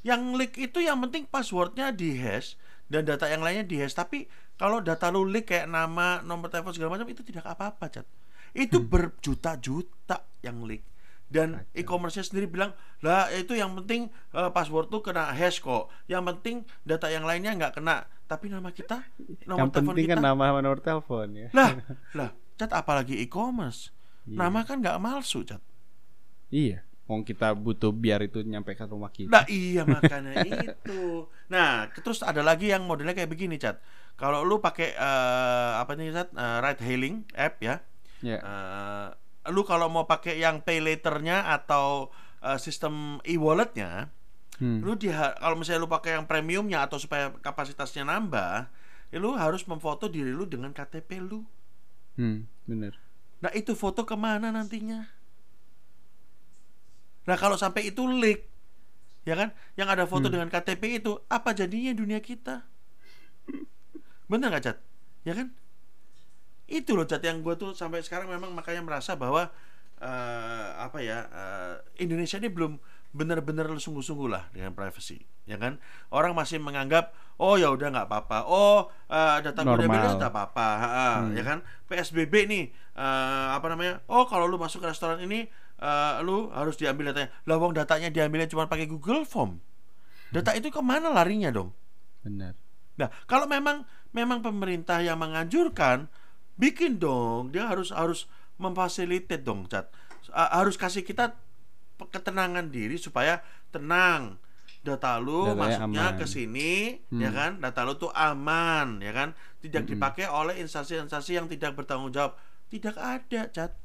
yang leak itu yang penting passwordnya dihash dan data yang lainnya dihash. Tapi kalau data lu leak kayak nama nomor telepon segala macam itu tidak apa-apa cat itu berjuta-juta yang leak. Dan e-commerce sendiri bilang lah itu yang penting eh, password tuh kena hash kok. Yang penting data yang lainnya nggak kena. Tapi nama kita nomor Yang telepon penting kita kan nama sama nomor telepon ya. lah lah cat apalagi e-commerce. Iya. nama kan nggak malsu cat Iya. Wong kita butuh biar itu nyampe ke rumah kita. Nah iya makanya itu. Nah terus ada lagi yang modelnya kayak begini cat. Kalau lu pakai eh, apa nih cat Eh, ride hailing app ya. Ya. eh, lu kalau mau pakai yang pay laternya atau eh, sistem e-walletnya, Hmm. lu di kalau misalnya lu pakai yang premiumnya atau supaya kapasitasnya nambah, ya lu harus memfoto diri lu dengan KTP lu. Hmm, bener. Nah itu foto ke mana nantinya? Nah kalau sampai itu leak, ya kan? Yang ada foto Hmm. dengan KTP itu, apa jadinya dunia kita? Bener nggak Cat? Ya kan? Itu loh Cat yang gue tuh sampai sekarang memang makanya merasa bahwa eh, apa ya eh, Indonesia ini belum benar-benar sungguh-sungguh lah dengan privacy, ya kan? Orang masih menganggap oh ya udah nggak apa-apa, oh eh, data gue diambil nggak apa-apa, ha-ha, Hmm. ya kan? PSBB nih eh, apa namanya? Oh kalau lu masuk ke restoran ini eh, lu harus diambil datanya. Lah wong datanya diambilnya cuma pakai Google Form. Data itu ke mana larinya dong? Bener. Nah, kalau memang memang pemerintah yang menganjurkan, bikin dong. Dia harus harus memfasilitasi dong, Cat. A- Harus kasih kita ketenangan diri supaya tenang. Data lu Datanya masuknya aman. ke sini, Hmm. ya kan? Data lu tuh aman, ya kan? Tidak Mm-mm. dipakai oleh instansi-instansi yang tidak bertanggung jawab. Tidak ada, Cat.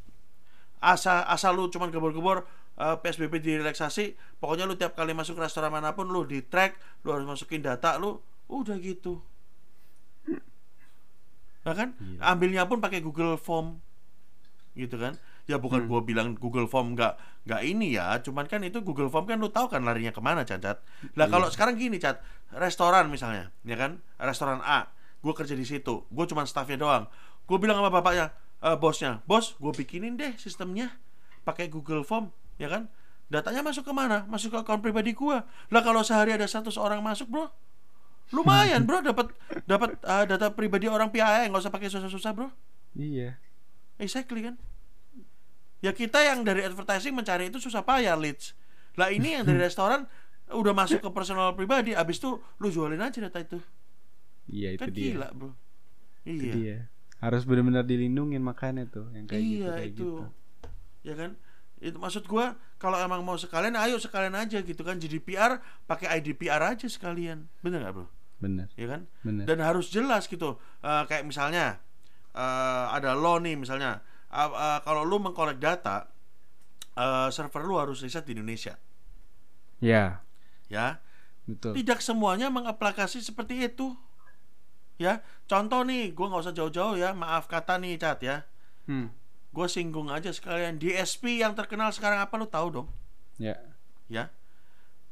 Asal asal lu cuman gebor-gebor eh, PSBB direlaksasi, pokoknya lu tiap kali masuk restoran mana pun lu di track, lu harus masukin data lu, udah gitu. Nah kan? Iya. Ambilnya pun pakai Google Form. Gitu kan? Ya bukan Hmm. gua bilang Google Form nggak nggak ini ya, cuman kan itu Google Form kan lu tahu kan larinya ke mana, Cacat. Lah Iya. kalau sekarang gini, Cat, restoran misalnya, ya kan? Restoran A, gua kerja di situ, gua cuman staffnya doang. Gua bilang sama bapaknya, eh, bosnya, bos, gue bikinin deh sistemnya pakai Google Form, ya kan? Datanya masuk ke mana? Masuk ke akun pribadi gua. Lah kalau sehari ada 100 orang masuk, bro, lumayan, bro, dapat dapat eh, data pribadi orang PIA nggak usah pakai susah-susah, bro. Iya. Exactly kan? Ya kita yang dari advertising mencari itu susah payah leads. Lah ini yang dari restoran udah masuk ke personal pribadi, abis itu lu jualin aja data itu. Iya itu Kan dia. gila, bro. Itu Iya. dia. Harus benar-benar dilindungin makanya tuh yang kayak gitu iya kayak itu. gitu. Ya kan? Itu maksud gua kalau emang mau sekalian ayo sekalian aja gitu kan GDPR pakai IDPR aja sekalian. Bener nggak, Bro? Bener, Ya kan? bener. dan harus jelas gitu Eh, kayak misalnya eh, ada law nih misalnya Eh, eh, kalau lu mengkolek data eh, server lu harus riset di Indonesia Ya, ya betul. tidak semuanya mengaplikasi seperti itu ya contoh nih gua nggak usah jauh-jauh ya maaf kata nih cat ya Hmm. gue singgung aja sekalian DSP yang terkenal sekarang apa lu tahu dong Ya, ya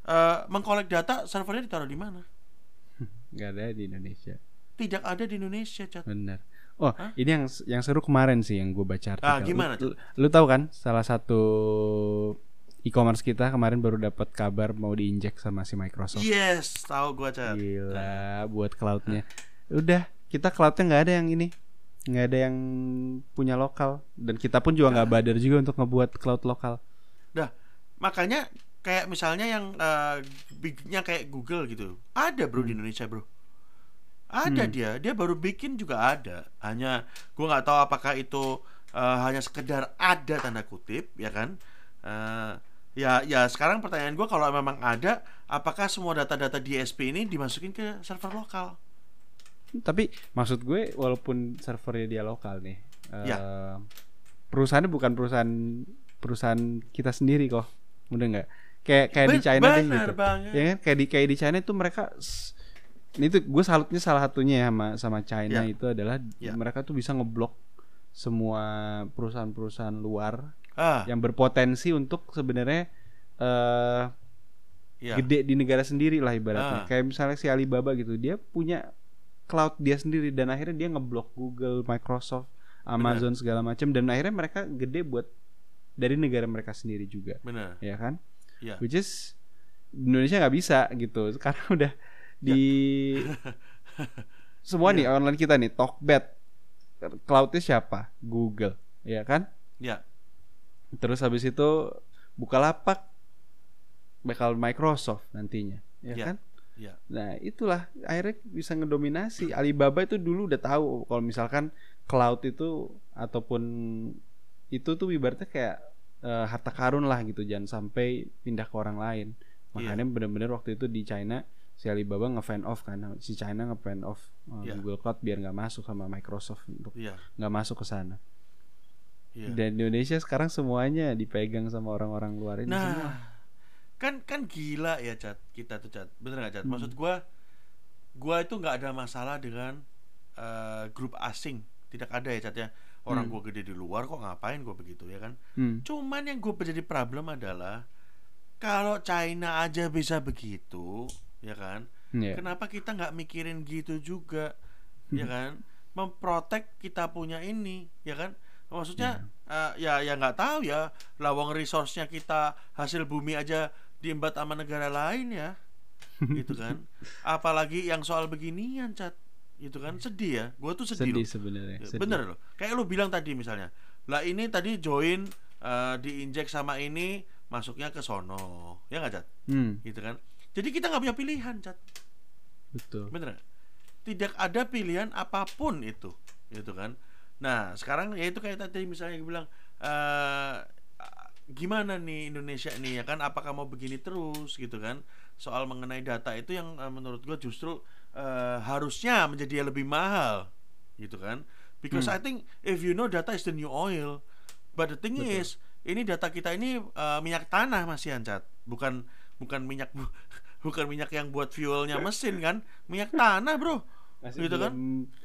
Eh, mengkolek data servernya ditaruh di mana nggak ada di Indonesia. tidak ada di Indonesia cat Bener. Oh, Hah? ini yang yang seru kemarin sih yang gue baca artikel. Ah, gimana Lu, lu, lu tahu kan salah satu e-commerce kita kemarin baru dapat kabar mau diinjek sama si Microsoft. yes tahu gua cat Gila, buat cloudnya. Udah, kita cloudnya nggak ada yang ini, nggak ada yang punya lokal. Dan kita pun juga nggak badar juga untuk ngebuat cloud lokal. makanya kayak misalnya yang eh, bignya kayak Google gitu. Ada bro di Indonesia bro. Ada Hmm. dia. Dia baru bikin juga ada. Hanya gua nggak tahu apakah itu eh, hanya sekedar ada tanda kutip ya kan? Eh, ya ya sekarang pertanyaan gua kalau memang ada apakah semua data-data DSP ini dimasukin ke server lokal Tapi maksud gue walaupun servernya dia lokal nih, Ya. perusahaannya bukan perusahaan perusahaan kita sendiri kok, udah nggak? Kayak kayak di China deh benar gitu. banget Ya kan kayak di kayak di China itu mereka ini tuh gue salutnya salah satunya ya sama sama China Ya. itu adalah Ya. mereka tuh bisa ngeblok semua perusahaan-perusahaan luar ah yang berpotensi untuk sebenarnya eh Iya. gede di negara sendiri lah ibaratnya. Ah. Kayak misalnya si Alibaba gitu, dia punya cloud dia sendiri dan akhirnya dia ngeblok Google, Microsoft, Amazon segala macam dan akhirnya mereka gede buat dari negara mereka sendiri juga, benar ya kan? Iya. Which is Indonesia nggak bisa gitu, karena udah di semua nih online kita nih Tokbed, cloudnya siapa? Google, ya kan? ya Terus habis itu Bukalapak bakal Microsoft nantinya, ya Iya. kan? Ya Nah, itulah akhirnya bisa ngedominasi. Alibaba itu dulu udah tahu kalau misalkan cloud itu ataupun itu tuh ibaratnya kayak eh, harta karun lah gitu, jangan sampai pindah ke orang lain. Makanya bener-bener waktu itu di China si Alibaba nge-fan off kan, si China nge-fan off eh, Iya. Google Cloud biar nggak masuk sama Microsoft untuk iya nggak masuk ke sana. iya Dan Indonesia sekarang semuanya dipegang sama orang-orang luar ini semua. Kan kan gila ya Cat kita tuh Cat, bener nggak Cat? Hmm. Maksud gua, gua itu nggak ada masalah dengan eh, grup asing, tidak ada ya Cat ya. Orang Hmm. gua gede di luar kok ngapain gua begitu ya kan? Hmm. Cuman yang gue menjadi problem adalah kalau China aja bisa begitu, ya kan? Iya. Kenapa kita nggak mikirin gitu juga, ya kan? Memprotek kita punya ini, ya kan? Maksudnya eh, ya ya nggak tahu ya, lawang resource-nya kita hasil bumi aja diembat sama negara lain ya, gitu kan? Apalagi yang soal beginian, cat, gitu kan? Sedih ya, gue tuh sedih, Sedih sebenarnya. Ya, sedih. Bener loh. Kayak lu bilang tadi misalnya. Lah ini tadi join eh, diinjek sama ini masuknya ke sono. Ya nggak Cat? Hmm, Gitu kan. Jadi kita nggak punya pilihan Cat. betul. Bener nggak? Tidak ada pilihan apa pun itu. Gitu kan. Nah sekarang ya itu kayak tadi misalnya gue bilang eh gimana nih Indonesia nih ya kan? Apakah mau begini terus gitu kan? Soal mengenai data itu yang eh, menurut gue justru eh, harusnya menjadi lebih mahal gitu kan? Because Hmm. I think if you know data is the new oil. But the thing Betul. is ini data kita ini eh, minyak tanah masih ancat bukan bukan minyak bu- bukan minyak yang buat fuelnya mesin kan? Minyak tanah bro. Masih Gitu kan?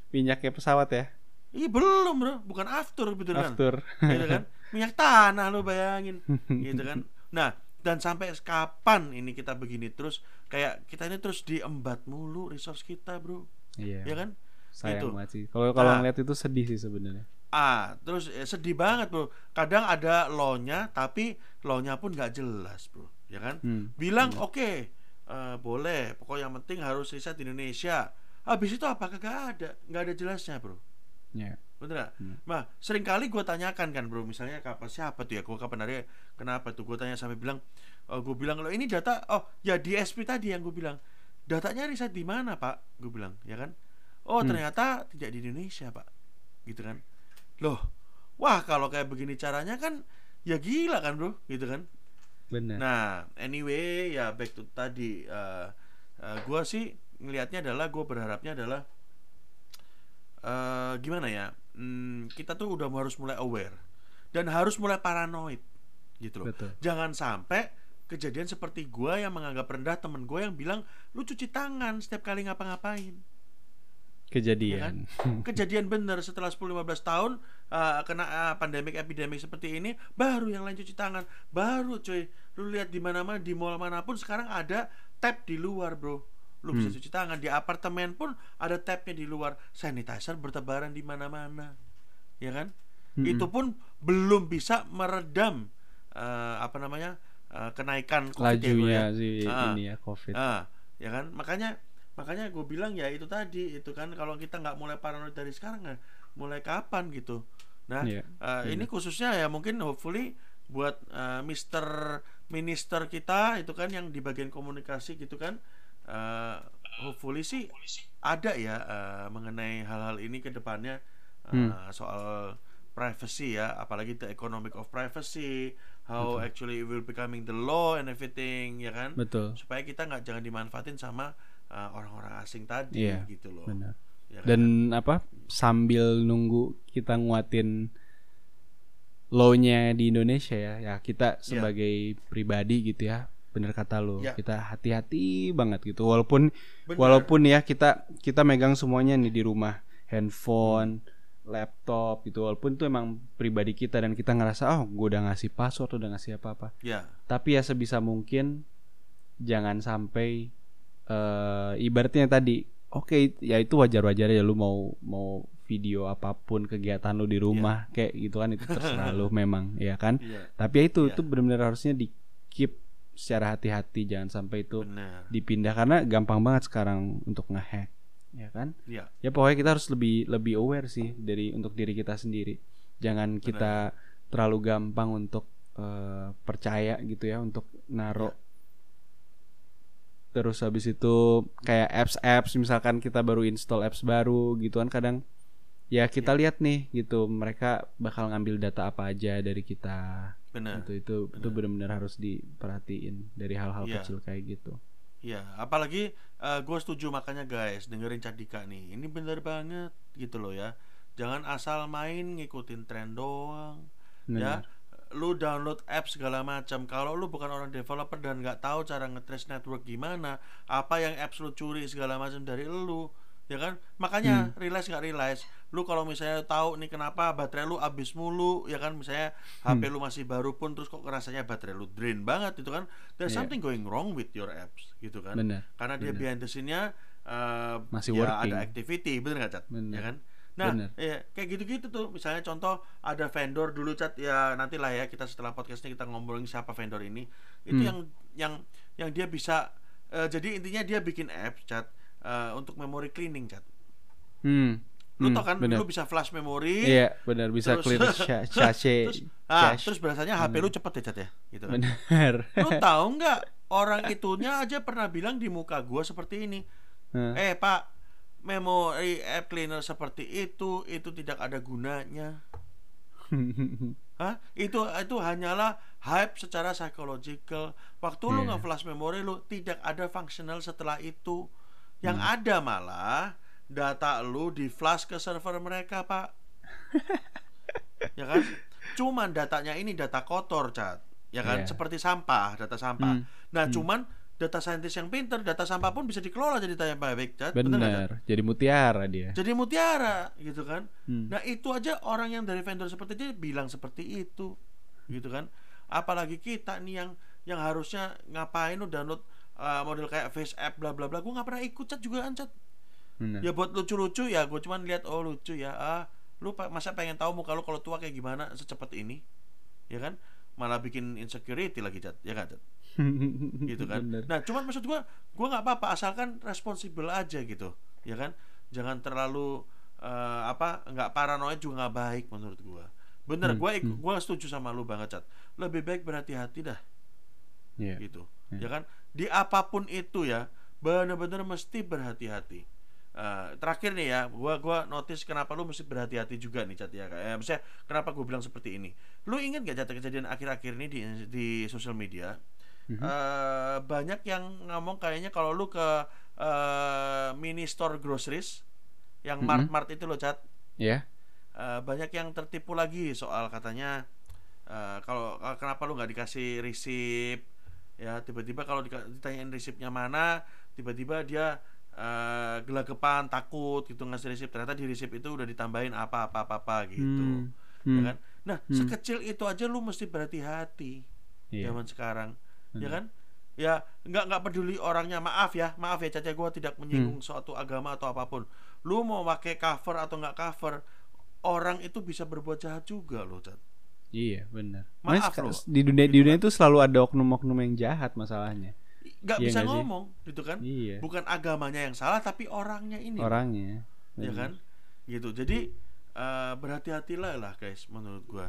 minyaknya pesawat ya. Ih belum bro, bukan after gitu kan, After. gitu kan, minyak tanah lo bayangin, gitu kan. Nah dan sampai kapan ini kita begini terus, kayak kita ini terus diembat mulu resource kita bro, Iya. ya kan? Sayang Gitu. banget sih. Kalau kalau Nah. ngeliat itu sedih sih sebenarnya. Ah terus eh, sedih banget bro. Kadang ada law-nya tapi law-nya pun nggak jelas bro, ya kan? Hmm. Bilang oke eh, boleh, pokoknya yang penting harus riset di Indonesia. Habis itu apa kagak ada, nggak ada jelasnya bro. Ya. Bener gak? Hmm. Nah, sering kali gue tanyakan kan bro, misalnya kapan siapa tuh ya, gue kapan hari, kenapa tuh gue tanya sampai bilang, oh, gue bilang lo ini data, oh ya DSP tadi yang gue bilang, datanya riset di mana pak? Gue bilang, ya kan? Oh Hmm. ternyata tidak di Indonesia pak, gitu kan? Loh, wah kalau kayak begini caranya kan, ya gila kan bro, gitu kan? Benar. Nah, anyway, ya back to tadi, uh, gue sih ngelihatnya adalah, gue berharapnya adalah eh gimana ya? Hmm, kita tuh udah harus mulai aware dan harus mulai paranoid, gitu loh. Betul. Jangan sampai kejadian seperti gua yang menganggap rendah temen gue yang bilang lu cuci tangan setiap kali ngapa-ngapain. Kejadian. Kejadian bener setelah 10-15 tahun uh, kena uh, pandemik epidemik seperti ini, baru yang lain cuci tangan. Baru cuy, lu lihat di mana-mana di mall mana pun sekarang ada tab di luar, Bro. Lu bisa Hmm. cuci tangan di apartemen pun ada tabnya di luar. Sanitizer bertebaran di mana-mana. Ya kan? Mm-mm. Itu pun belum bisa meredam uh, apa namanya? uh, kenaikan COVID ya, Lajunya ya. si Ah. ini ya COVID. Ah, ya kan? Makanya makanya gue bilang ya itu tadi itu kan kalau kita nggak mulai paranoid dari sekarang ya mulai kapan gitu. Nah, Iya, eh, ini khususnya ya mungkin hopefully buat eh, Mister Minister kita itu kan yang di bagian komunikasi gitu kan. Eh, hopefully sih ada ya eh, mengenai hal-hal ini ke depannya eh, Hmm. soal privacy ya, apalagi the economic of privacy, how actually it will becoming the law and everything ya kan Betul. supaya kita nggak jangan dimanfaatin sama uh, orang-orang asing tadi Iya, gitu loh. Benar. Ya kan? Dan apa? Sambil nunggu kita nguatin law-nya di Indonesia ya. Ya, kita sebagai pribadi gitu ya. Bener kata lo, Ya. kita hati-hati banget gitu. Walaupun Bener. walaupun ya kita kita megang semuanya nih di rumah, handphone, laptop gitu. Walaupun itu emang pribadi kita dan kita ngerasa oh, gue udah ngasih password, udah ngasih apa-apa. ya Tapi ya sebisa mungkin jangan sampai eh ibaratnya tadi oke ya itu wajar-wajar ya lu mau mau video apa pun kegiatan lu di rumah kayak gitu kan itu terserah lu memang ya kan Iya, tapi ya itu Iya. itu benar-benar harusnya di keep secara hati-hati jangan sampai itu benar. dipindah. Karena gampang banget sekarang untuk ngehack ya kan? Iya, ya pokoknya kita harus lebih lebih aware sih dari untuk diri kita sendiri. Jangan kita terlalu gampang untuk eh, percaya gitu ya untuk naro terus habis itu kayak apps-apps misalkan kita baru install apps baru gitu kan kadang ya kita lihat nih gitu mereka bakal ngambil data apa aja dari kita benar. itu itu itu benar-benar harus diperhatiin dari hal-hal Iya. kecil kayak gitu Iya, apalagi gue setuju makanya guys dengerin Cadika nih. Ini bener banget gitu loh ya. Jangan asal main ngikutin tren doang. Ya, Benar. lu download apps segala macam. Kalau lu bukan orang developer dan nggak tahu cara nge-trace network gimana, apa yang apps lu curi segala macam dari lu, ya kan? Makanya realize nggak realize, lu kalau misalnya tahu nih kenapa baterai lu habis mulu, ya kan? Misalnya HP lu masih baru pun terus kok rasanya baterai lu drain banget itu kan? There's Iya. something going wrong with your apps, gitu kan? benar Karena dia benar. behind the scene-nya eh, Masih ya working. ada activity, bener nggak cat? Bener. Ya kan? Nah, Bener. ya kayak gitu-gitu tuh. Misalnya contoh ada vendor dulu cat ya nantilah ya kita setelah podcast ini kita ngomongin siapa vendor ini. Itu Hmm. yang yang yang dia bisa eh, jadi intinya dia bikin apps cat eh, untuk memory cleaning cat. hmm Lu hmm, tau kan benar. lu bisa flash memory. Iya benar bisa terus- clear cache terus, ah, cache. terus berasanya HP lu cepet ya cat ya gitu kan. benar Lu tahu nggak orang itunya aja pernah bilang di muka gua seperti ini. Hah? Eh pak, memory app cleaner seperti itu itu tidak ada gunanya. Hah? Itu itu hanyalah hype secara psychological. Waktu lu Iya. nge-flash memory lu tidak ada functional setelah itu. Yang Hmm. ada malah data lu di flash ke server mereka, Pak. ya kan? Cuman datanya ini data kotor, Cat. Ya kan? Iya. Seperti sampah, data sampah. Hmm. Nah, cuman data saintis yang pinter, data sampah pun bisa dikelola jadi yang baik, Cat. Cat? benar jadi mutiara dia jadi mutiara gitu kan Hmm. nah itu aja orang yang dari vendor seperti itu bilang seperti itu gitu kan apalagi kita nih yang yang harusnya ngapain lu download uh, model kayak face app bla bla bla gue nggak pernah ikut chat juga kan benar ya buat lucu-lucu ya gue cuman lihat oh lucu ya ah lu masa pengen tahu muka lu kalau tua kayak gimana secepat ini ya kan malah bikin insecurity lagi chat ya kan gitu kan. Bener. Nah, cuman maksud gua gua nggak apa-apa asalkan responsibel aja gitu, ya kan? Jangan terlalu eh, apa nggak paranoid juga nggak baik menurut gua. Bener, Hmm, gua ik- gua setuju sama lu banget, Cat. Lebih baik berhati-hati dah Iya. gitu. Hmm. Ya kan? Di apa pun itu ya, bener-bener mesti berhati-hati. Eh, terakhir nih ya, gua gua notice kenapa lu mesti berhati-hati juga nih Cat ya. Kayak misalnya kenapa gua bilang seperti ini. Lu ingat gak Cat kejadian akhir-akhir ini di di sosial media? Eh, banyak yang ngomong kayaknya kalau lu ke eh, mini store groceries yang Mhm. mart mart itu loh cat ya eh, banyak yang tertipu lagi soal katanya eh, kalau eh, kenapa lu nggak dikasih receipt ya tiba-tiba kalau ditanyain receipt-nya mana tiba-tiba dia eh, gelagapan takut gitu ngasih receipt ternyata di receipt itu udah ditambahin apa apa apa, apa gitu Hmm. ya Hmm. kan nah Hmm. sekecil itu aja lu mesti berhati-hati Iya. zaman sekarang ya Benar. kan ya nggak nggak peduli orangnya maaf ya maaf ya caca gue tidak Hmm. menyinggung suatu agama atau apa pun lu mau pakai cover atau nggak cover orang itu bisa berbuat jahat juga loh cat Iya benar. Maaf loh. di dunia di Gitu dunia itu selalu ada oknum-oknum yang jahat masalahnya. Nggak Iya bisa sih? ngomong gitu kan? Iya. bukan agamanya yang salah tapi orangnya ini. Orangnya. ya kan? Gitu. Jadi eh, berhati-hatilah lah guys menurut gua.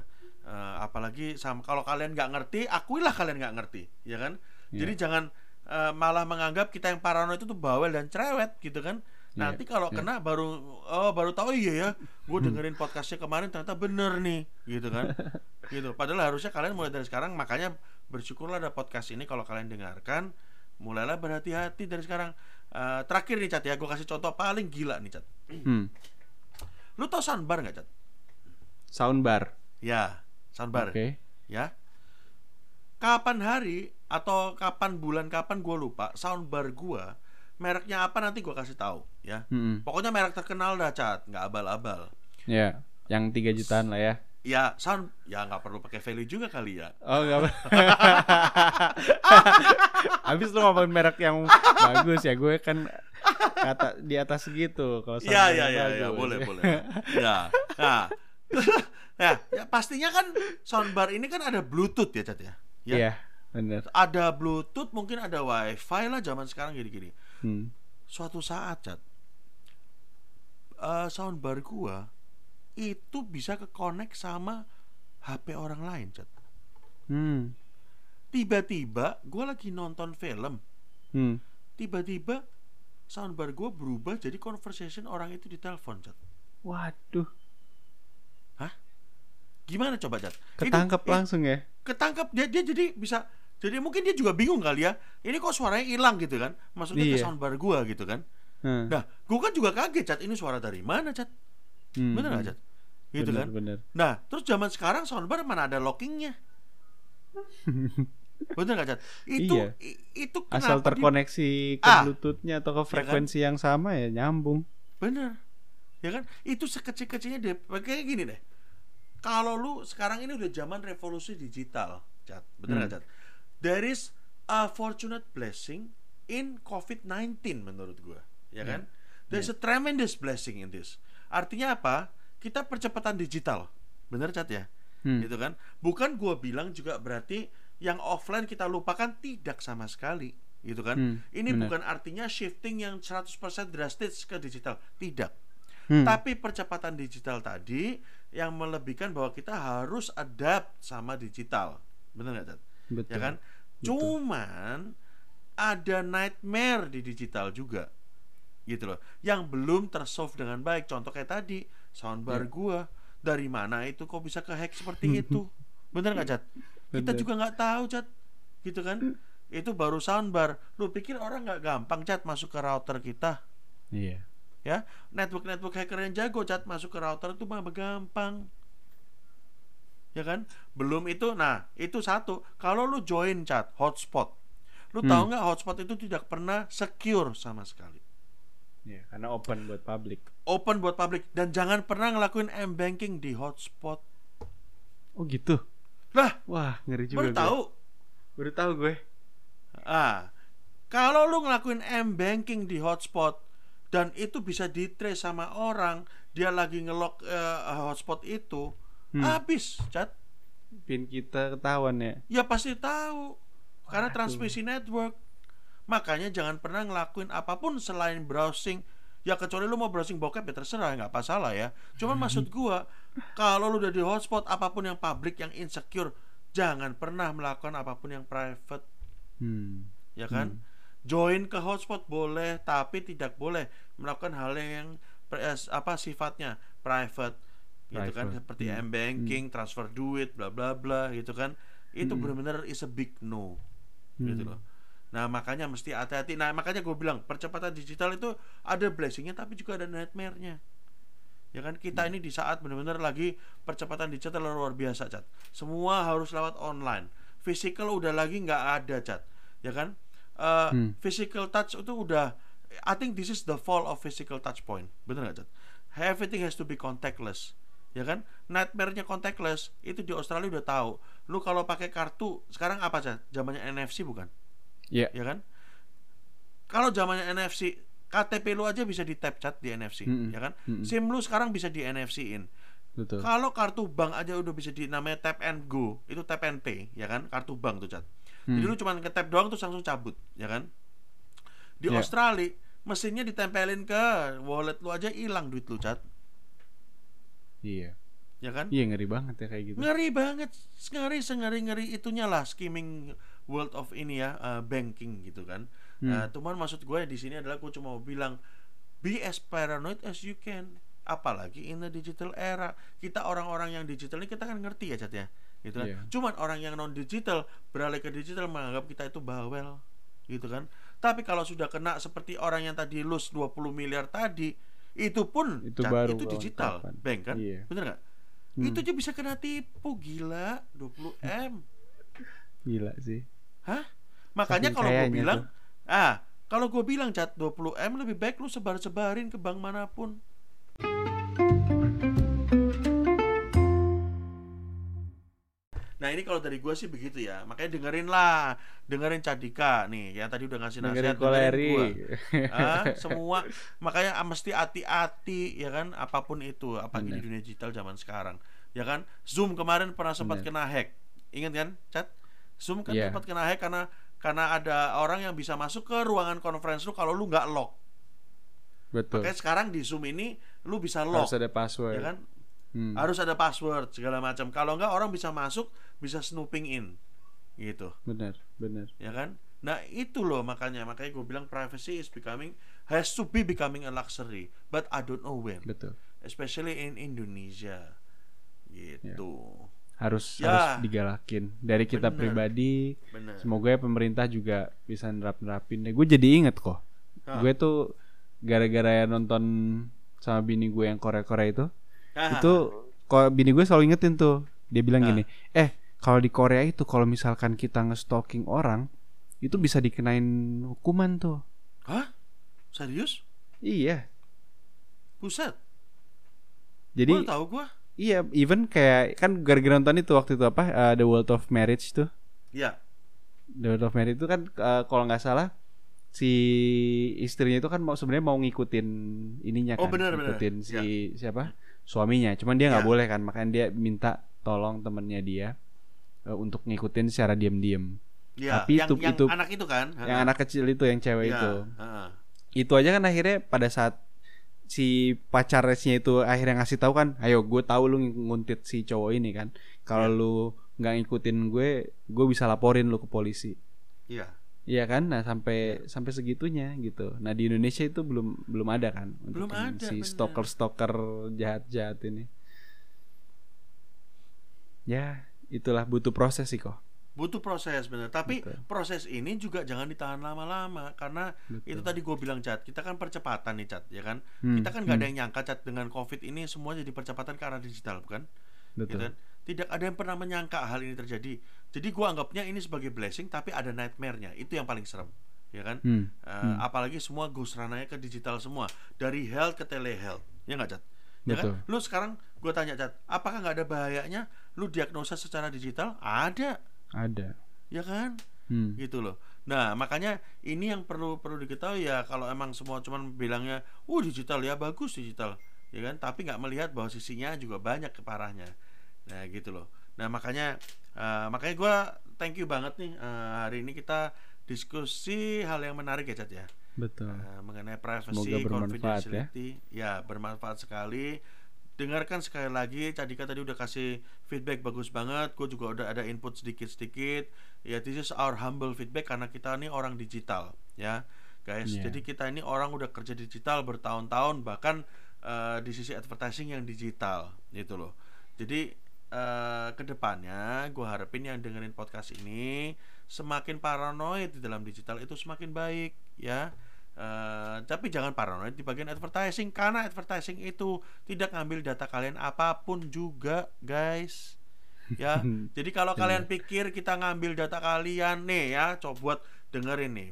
Eh, apalagi sama kalau kalian nggak ngerti akuilah kalian nggak ngerti ya kan? Iya. jadi jangan eh, malah menganggap kita yang paranoid itu tuh bawel dan cerewet gitu kan? Iya, nanti kalau iya. kena baru oh baru tahu iya ya gue dengerin podcastnya kemarin ternyata bener nih gitu kan? Gitu. Padahal harusnya kalian mulai dari sekarang makanya bersyukurlah ada podcast ini kalau kalian dengarkan mulailah berhati-hati dari sekarang Eh, terakhir nih cat ya gue kasih contoh paling gila nih cat Hmm. lu tau soundbar nggak cat Soundbar. ya soundbar Oke. ya kapan hari atau kapan bulan kapan gue lupa soundbar gue mereknya apa nanti gue kasih tahu ya Mm-mm. pokoknya merek terkenal dah cat nggak abal-abal Ya, yang tiga jutaan lah ya. Ya sound ya nggak perlu pakai value juga kali ya Oh enggak. Habis lu ngomongin merek yang bagus ya, gue kan kata di atas segitu kalau iya yang iya ya, bagus. boleh boleh. Ya. Nah. ya, ya pastinya kan soundbar ini kan ada Bluetooth ya, Cat ya. Ya. Iya, benar. Ada Bluetooth, mungkin ada WiFi lah zaman sekarang gini-gini. Hmm. Suatu saat, Cat. eh, soundbar gua itu bisa ke connect sama HP orang lain, Cat. Hmm. Tiba-tiba gua lagi nonton film, Hmm. tiba-tiba soundbar gua berubah jadi conversation orang itu di telepon, Cat. Waduh, Gimana coba, Cat? ketangkep Itu- langsung ya. ketangkap dia dia jadi bisa jadi mungkin dia juga bingung kali ya ini kok suaranya hilang gitu kan maksudnya ke Iya. soundbar gua gitu kan Hmm. nah gua kan juga kaget cat ini suara dari mana cat Hmm, bener nggak hmm. Gitu Bener, kan Bener. nah terus zaman sekarang soundbar mana ada lockingnya bener nggak cat itu Iya. itu Asal kenapa di- terkoneksi ke Ah. Bluetoothnya atau ke kan? frekuensi yang sama ya nyambung. bener ya kan itu sekecil-kecilnya deh kayak gini deh kalau lu sekarang ini udah zaman revolusi digital cat bener nggak Hmm. cat there is a fortunate blessing in COVID-19 menurut gua ya kan there's a tremendous blessing in this artinya apa kita percepatan digital. Bener cat ya? Hmm. gitu kan? Bukan gua bilang juga berarti yang offline kita lupakan tidak sama sekali. Gitu kan? Hmm, ini benar. bukan artinya shifting yang 100% drastis ke digital. Tidak. Hmm. tapi percepatan digital tadi yang melebihkan bahwa kita harus adapt sama digital. Benar nggak Cat? Betul. ya kan cuman ada nightmare di digital juga. Gitu loh. Yang belum tersolve dengan baik. Contoh kayak tadi soundbar Ya. gua dari mana itu kok bisa kehack seperti itu? Bener nggak cat kita juga nggak tahu cat gitu kan? Itu baru soundbar. Lu pikir orang nggak gampang cat masuk ke router kita? Iya. ya? Network network hacker yang jago cat masuk ke router itu mah gampang. Ya kan? Belum itu nah itu satu. Kalau lu join chat hotspot. Lu Hmm. tahu nggak hotspot itu tidak pernah secure sama sekali Iya, karena open buat publik. open buat publik dan jangan pernah ngelakuin m banking di hotspot Oh gitu. lah Wah, ngeri juga baru gue. tahu Baru tahu gue. ah kalau lu ngelakuin m banking di hotspot dan itu bisa di trace sama orang dia lagi ngelok eh, hotspot itu Hmm. habis chat Pin kita ketahuan ya. Ya pasti tahu. Karena Waduh. transmisi network. Makanya jangan pernah ngelakuin apa pun selain browsing. Ya kecuali lu mau browsing bokep ya terserah nggak apa salah ya. Cuman maksud gua kalau lu udah di hotspot apa pun yang public yang insecure jangan pernah melakukan apa pun yang private Hmm. ya kan. Join ke hotspot boleh tapi tidak boleh melakukan hal yang apa sifatnya private gitu kan seperti Hmm. m banking transfer duit bla bla bla gitu kan itu Hmm. benar-benar is a big no gitu Hmm. loh nah makanya mesti hati-hati. Nah makanya gue bilang percepatan digital itu ada blessingnya tapi juga ada nightmare-nya. Ya kan? Kita Hmm. ini di saat benar-benar lagi percepatan digital luar biasa cat. Semua harus lewat online. Physical udah lagi nggak ada cat. Ya kan? Eh, Hmm. physical touch itu udah I think this is the fall of physical touch point. Bener nggak cat? Everything has to be contactless. Ya kan? Nightmare-nya contactless itu di Australia udah tahu. Lu kalau pakai kartu sekarang apa cat? Zamannya NFC bukan Iya. ya kan kalau zamannya NFC KTP lu aja bisa di tap cat di NFC Mm-mm. ya kan Mm-mm. SIM lu sekarang bisa di NFC-in Betul. kalau kartu bank aja udah bisa di namanya tap and go itu tap and pay ya kan kartu bank tuh cat Hmm. jadi lu cuma ke tap doang terus langsung cabut ya kan di Ya. Australia mesinnya ditempelin ke wallet lu aja hilang duit lu cat Iya. ya kan Iya ngeri banget ya kayak gitu. ngeri banget ngeri sengeri ngeri itunya lah skimming world of ini ya uh, banking gitu kan Hmm. Nah, cuman maksud gue di sini adalah gue cuma mau bilang be as paranoid as you can apalagi in the digital era kita orang-orang yang digital ini kita kan ngerti ya cat ya gitu kan Iya. cuman orang yang non digital beralih ke digital menganggap kita itu bawel gitu kan tapi kalau sudah kena seperti orang yang tadi lose 20 miliar tadi itu pun Itu Cat, baru itu digital kawan-kawan. bank kan Iya. bener nggak Hmm. itu aja bisa kena tipu gila 20 m Gila sih. Hah makanya kalau gue bilang ah kalau gue bilang cat 20 m lebih baik lu sebar-sebarin ke bank mana pun Nah ini kalau dari gue sih begitu ya. Makanya dengerin lah, dengerin Cadika nih. Ya tadi udah ngasih Dengerin nasihat, koleri. gua. Ah, semua makanya ah, mesti hati-hati ya kan apa pun itu apalagi di dunia digital zaman sekarang ya kan Zoom kemarin pernah sempat Bener. kena hack ingat kan chat Zoom kan Iya. sempat kena hack karena karena ada orang yang bisa masuk ke ruangan conference lu kalau lu nggak lock Betul. makanya sekarang di Zoom ini lu bisa lock Harus ada password. ya kan Hmm. harus ada password segala macam kalau nggak orang bisa masuk bisa snooping in gitu Benar, benar. ya kan nah itu loh makanya makanya gue bilang privacy is becoming has to be becoming a luxury but I don't know when Betul. especially in Indonesia gitu Harus Ya. harus digalakin dari kita Bener. pribadi. benar Semoga ya pemerintah juga bisa nerap-nerapin. Gue jadi inget kok. Ah. Gue tuh gara-gara ya nonton sama bini gue yang Korea-Korea itu, Ah, itu kok bini gue selalu ingetin tuh. Dia bilang Ah. gini, "Eh, kalau di Korea itu kalau misalkan kita nge-stalking orang, itu bisa dikenain hukuman tuh." hah serius Iya. buset Jadi Baru tahu gua iya, even kayak kan gara-gara nonton itu waktu itu apa? uh, The World of Marriage tuh. ya The World of Marriage itu kan uh, kalau nggak salah si istrinya itu kan mau sebenarnya mau ngikutin ininya Oh, kan, benar. ngikutin si siapa suaminya. Cuman dia nggak Ya. boleh kan, makanya dia minta tolong temennya dia uh, untuk ngikutin secara diam-diam. ya Tapi yang, itu- yang itu- anak itu kan Yang anak kecil itu yang cewek ya, itu. ah. Itu aja kan akhirnya pada saat si pacarnya itu akhirnya ngasih tahu kan, ayo gue tahu lu nguntit si cowok ini kan. Kalau Ya. lu nggak ngikutin gue, gue bisa laporin lu ke polisi. iya Iya kan? Nah, sampai sampai segitunya gitu. Nah, di Indonesia itu belum belum ada kan untuk Belum ada, si bener. stalker-stalker jahat-jahat ini. Ya, itulah butuh proses sih kok. Butuh proses bener. Tapi Betul. proses ini juga jangan ditahan lama-lama karena Betul. itu tadi gue bilang cat kita kan percepatan nih cat ya kan? Hmm, kita kan nggak ada hmm, yang nyangka cat dengan covid ini semua jadi percepatan ke arah digital bukan? Gitu betul. kan? tidak ada yang pernah menyangka hal ini terjadi. Jadi gua anggapnya ini sebagai blessing tapi ada nightmare-nya. Itu yang paling serem ya kan? Hmm, Eh, hmm. apalagi semua ghost rananya ke digital semua. Dari health ke telehealth ya nggak cat ya kan? Lu sekarang gue tanya cat apakah nggak ada bahayanya lu diagnosa secara digital? Ada Ada. ya kan Hmm. gitu loh nah makanya ini yang perlu perlu diketahui ya kalau emang semua cuman bilangnya uh digital ya bagus digital ya kan tapi nggak melihat bahwa sisinya juga banyak keparahnya nah gitu loh nah makanya eh, makanya gua thank you banget nih eh, hari ini kita diskusi hal yang menarik ya Cat ya Betul. Eh, mengenai privacy ya. confidentiality ya. bermanfaat sekali dengarkan sekali lagi Cadika tadi udah kasih feedback bagus banget gue juga udah ada input sedikit-sedikit. Ya this is our humble feedback karena kita ini orang digital ya. Guys Iya. jadi kita ini orang udah kerja digital bertahun-tahun bahkan eh, di sisi advertising yang digital gitu loh. Jadi eh, ke depannya gue harapin yang dengerin podcast ini semakin paranoid di dalam digital itu semakin baik ya Eh, tapi jangan paranoid di bagian advertising karena advertising itu tidak ngambil data kalian apa pun juga guys. Ya jadi kalau kalian pikir kita ngambil data kalian nih ya coba buat dengerin nih.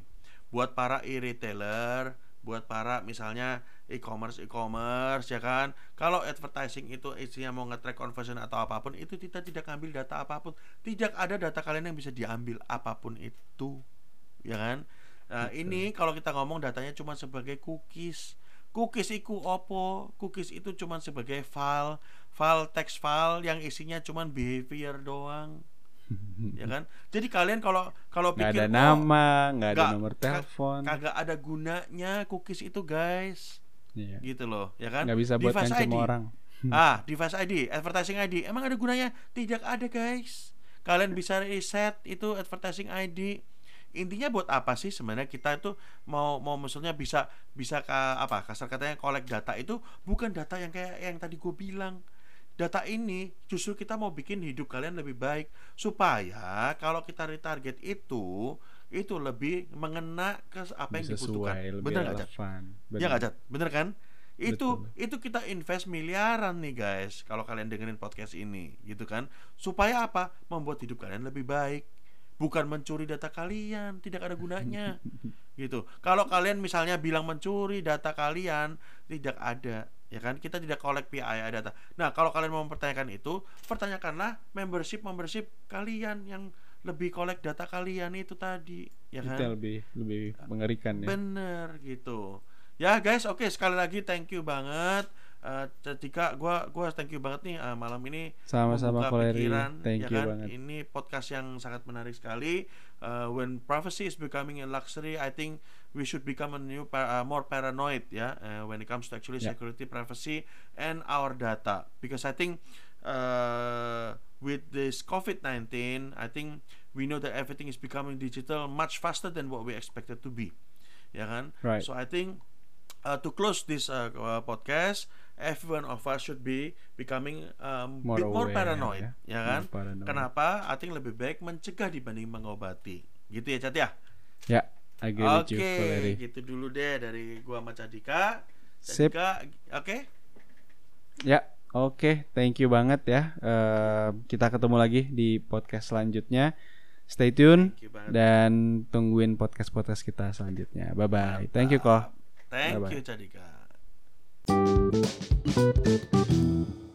Buat para e-retailer buat para misalnya e-commerce e-commerce ya kan? Kalau advertising itu isinya mau nge-track conversion atau apa pun itu kita tidak ngambil data apa pun. Tidak ada data kalian yang bisa diambil apa pun itu ya kan Nah, ini kalau kita ngomong datanya cuma sebagai cookies. Cookies itu opo? Cookies itu cuma sebagai file, file text file yang isinya cuma behavior doang. ya kan? Jadi kalian kalau kalau pikir ada "Oh, nama, nggak ada nomor telepon. kagak ada gunanya cookies itu, guys. Iya. Gitu loh, ya kan? Nggak bisa buat Device ID. orang. Ah, device ID, advertising ID. Emang ada gunanya? Tidak ada, guys. Kalian bisa reset itu advertising ID. Intinya buat apa sih sebenarnya kita itu mau mau maksudnya bisa bisa ka, apa kasar katanya collect data itu bukan data yang kayak yang tadi gue bilang. Data ini justru kita mau bikin hidup kalian lebih baik supaya kalau kita retarget itu itu lebih mengena ke apa yang dibutuhkan. Bener nggak, Cat? Bener. nggak Cat? Bener kan? Itu Betul. itu kita invest miliaran nih guys kalau kalian dengerin podcast ini gitu kan. Supaya apa? Membuat hidup kalian lebih baik. Bukan mencuri data kalian, tidak ada gunanya. gitu. Kalau kalian misalnya bilang mencuri data kalian, tidak ada. ya kan kita tidak collect PII data nah kalau kalian mau mempertanyakan itu pertanyakanlah membership membership kalian yang lebih collect data kalian itu tadi ya kan Itu lebih lebih mengerikan ya. bener gitu ya guys oke sekali lagi thank you banget Eh, ketika gua gua thank you banget nih eh, malam ini Sama-sama pikiran, Thank ya you kan? banget. Ini podcast yang sangat menarik sekali. Uh, when prophecy is becoming a luxury, I think we should become a new uh, more paranoid ya uh, when it comes to actually Yeah. security, privacy, and our data. Because I think uh, with this COVID-19, I think we know that everything is becoming digital much faster than what we expected to be. Ya kan? Right. So I think uh, to close this uh, uh, podcast, every one of us should be becoming um, More bit more aware, paranoid, ya. ya, kan? More paranoid. Kenapa? I think lebih baik mencegah dibanding mengobati. Gitu ya, Cat ya? Ya, agree with you, Oke, gitu dulu deh dari gua sama Cadika. Cadika, oke? Ya, oke, thank you banget ya. Eh, kita ketemu lagi di podcast selanjutnya. Stay tune dan tungguin podcast-podcast kita selanjutnya. Bye bye. Thank you, Ko. Thank Bye-bye. you, Cadika. Thank you.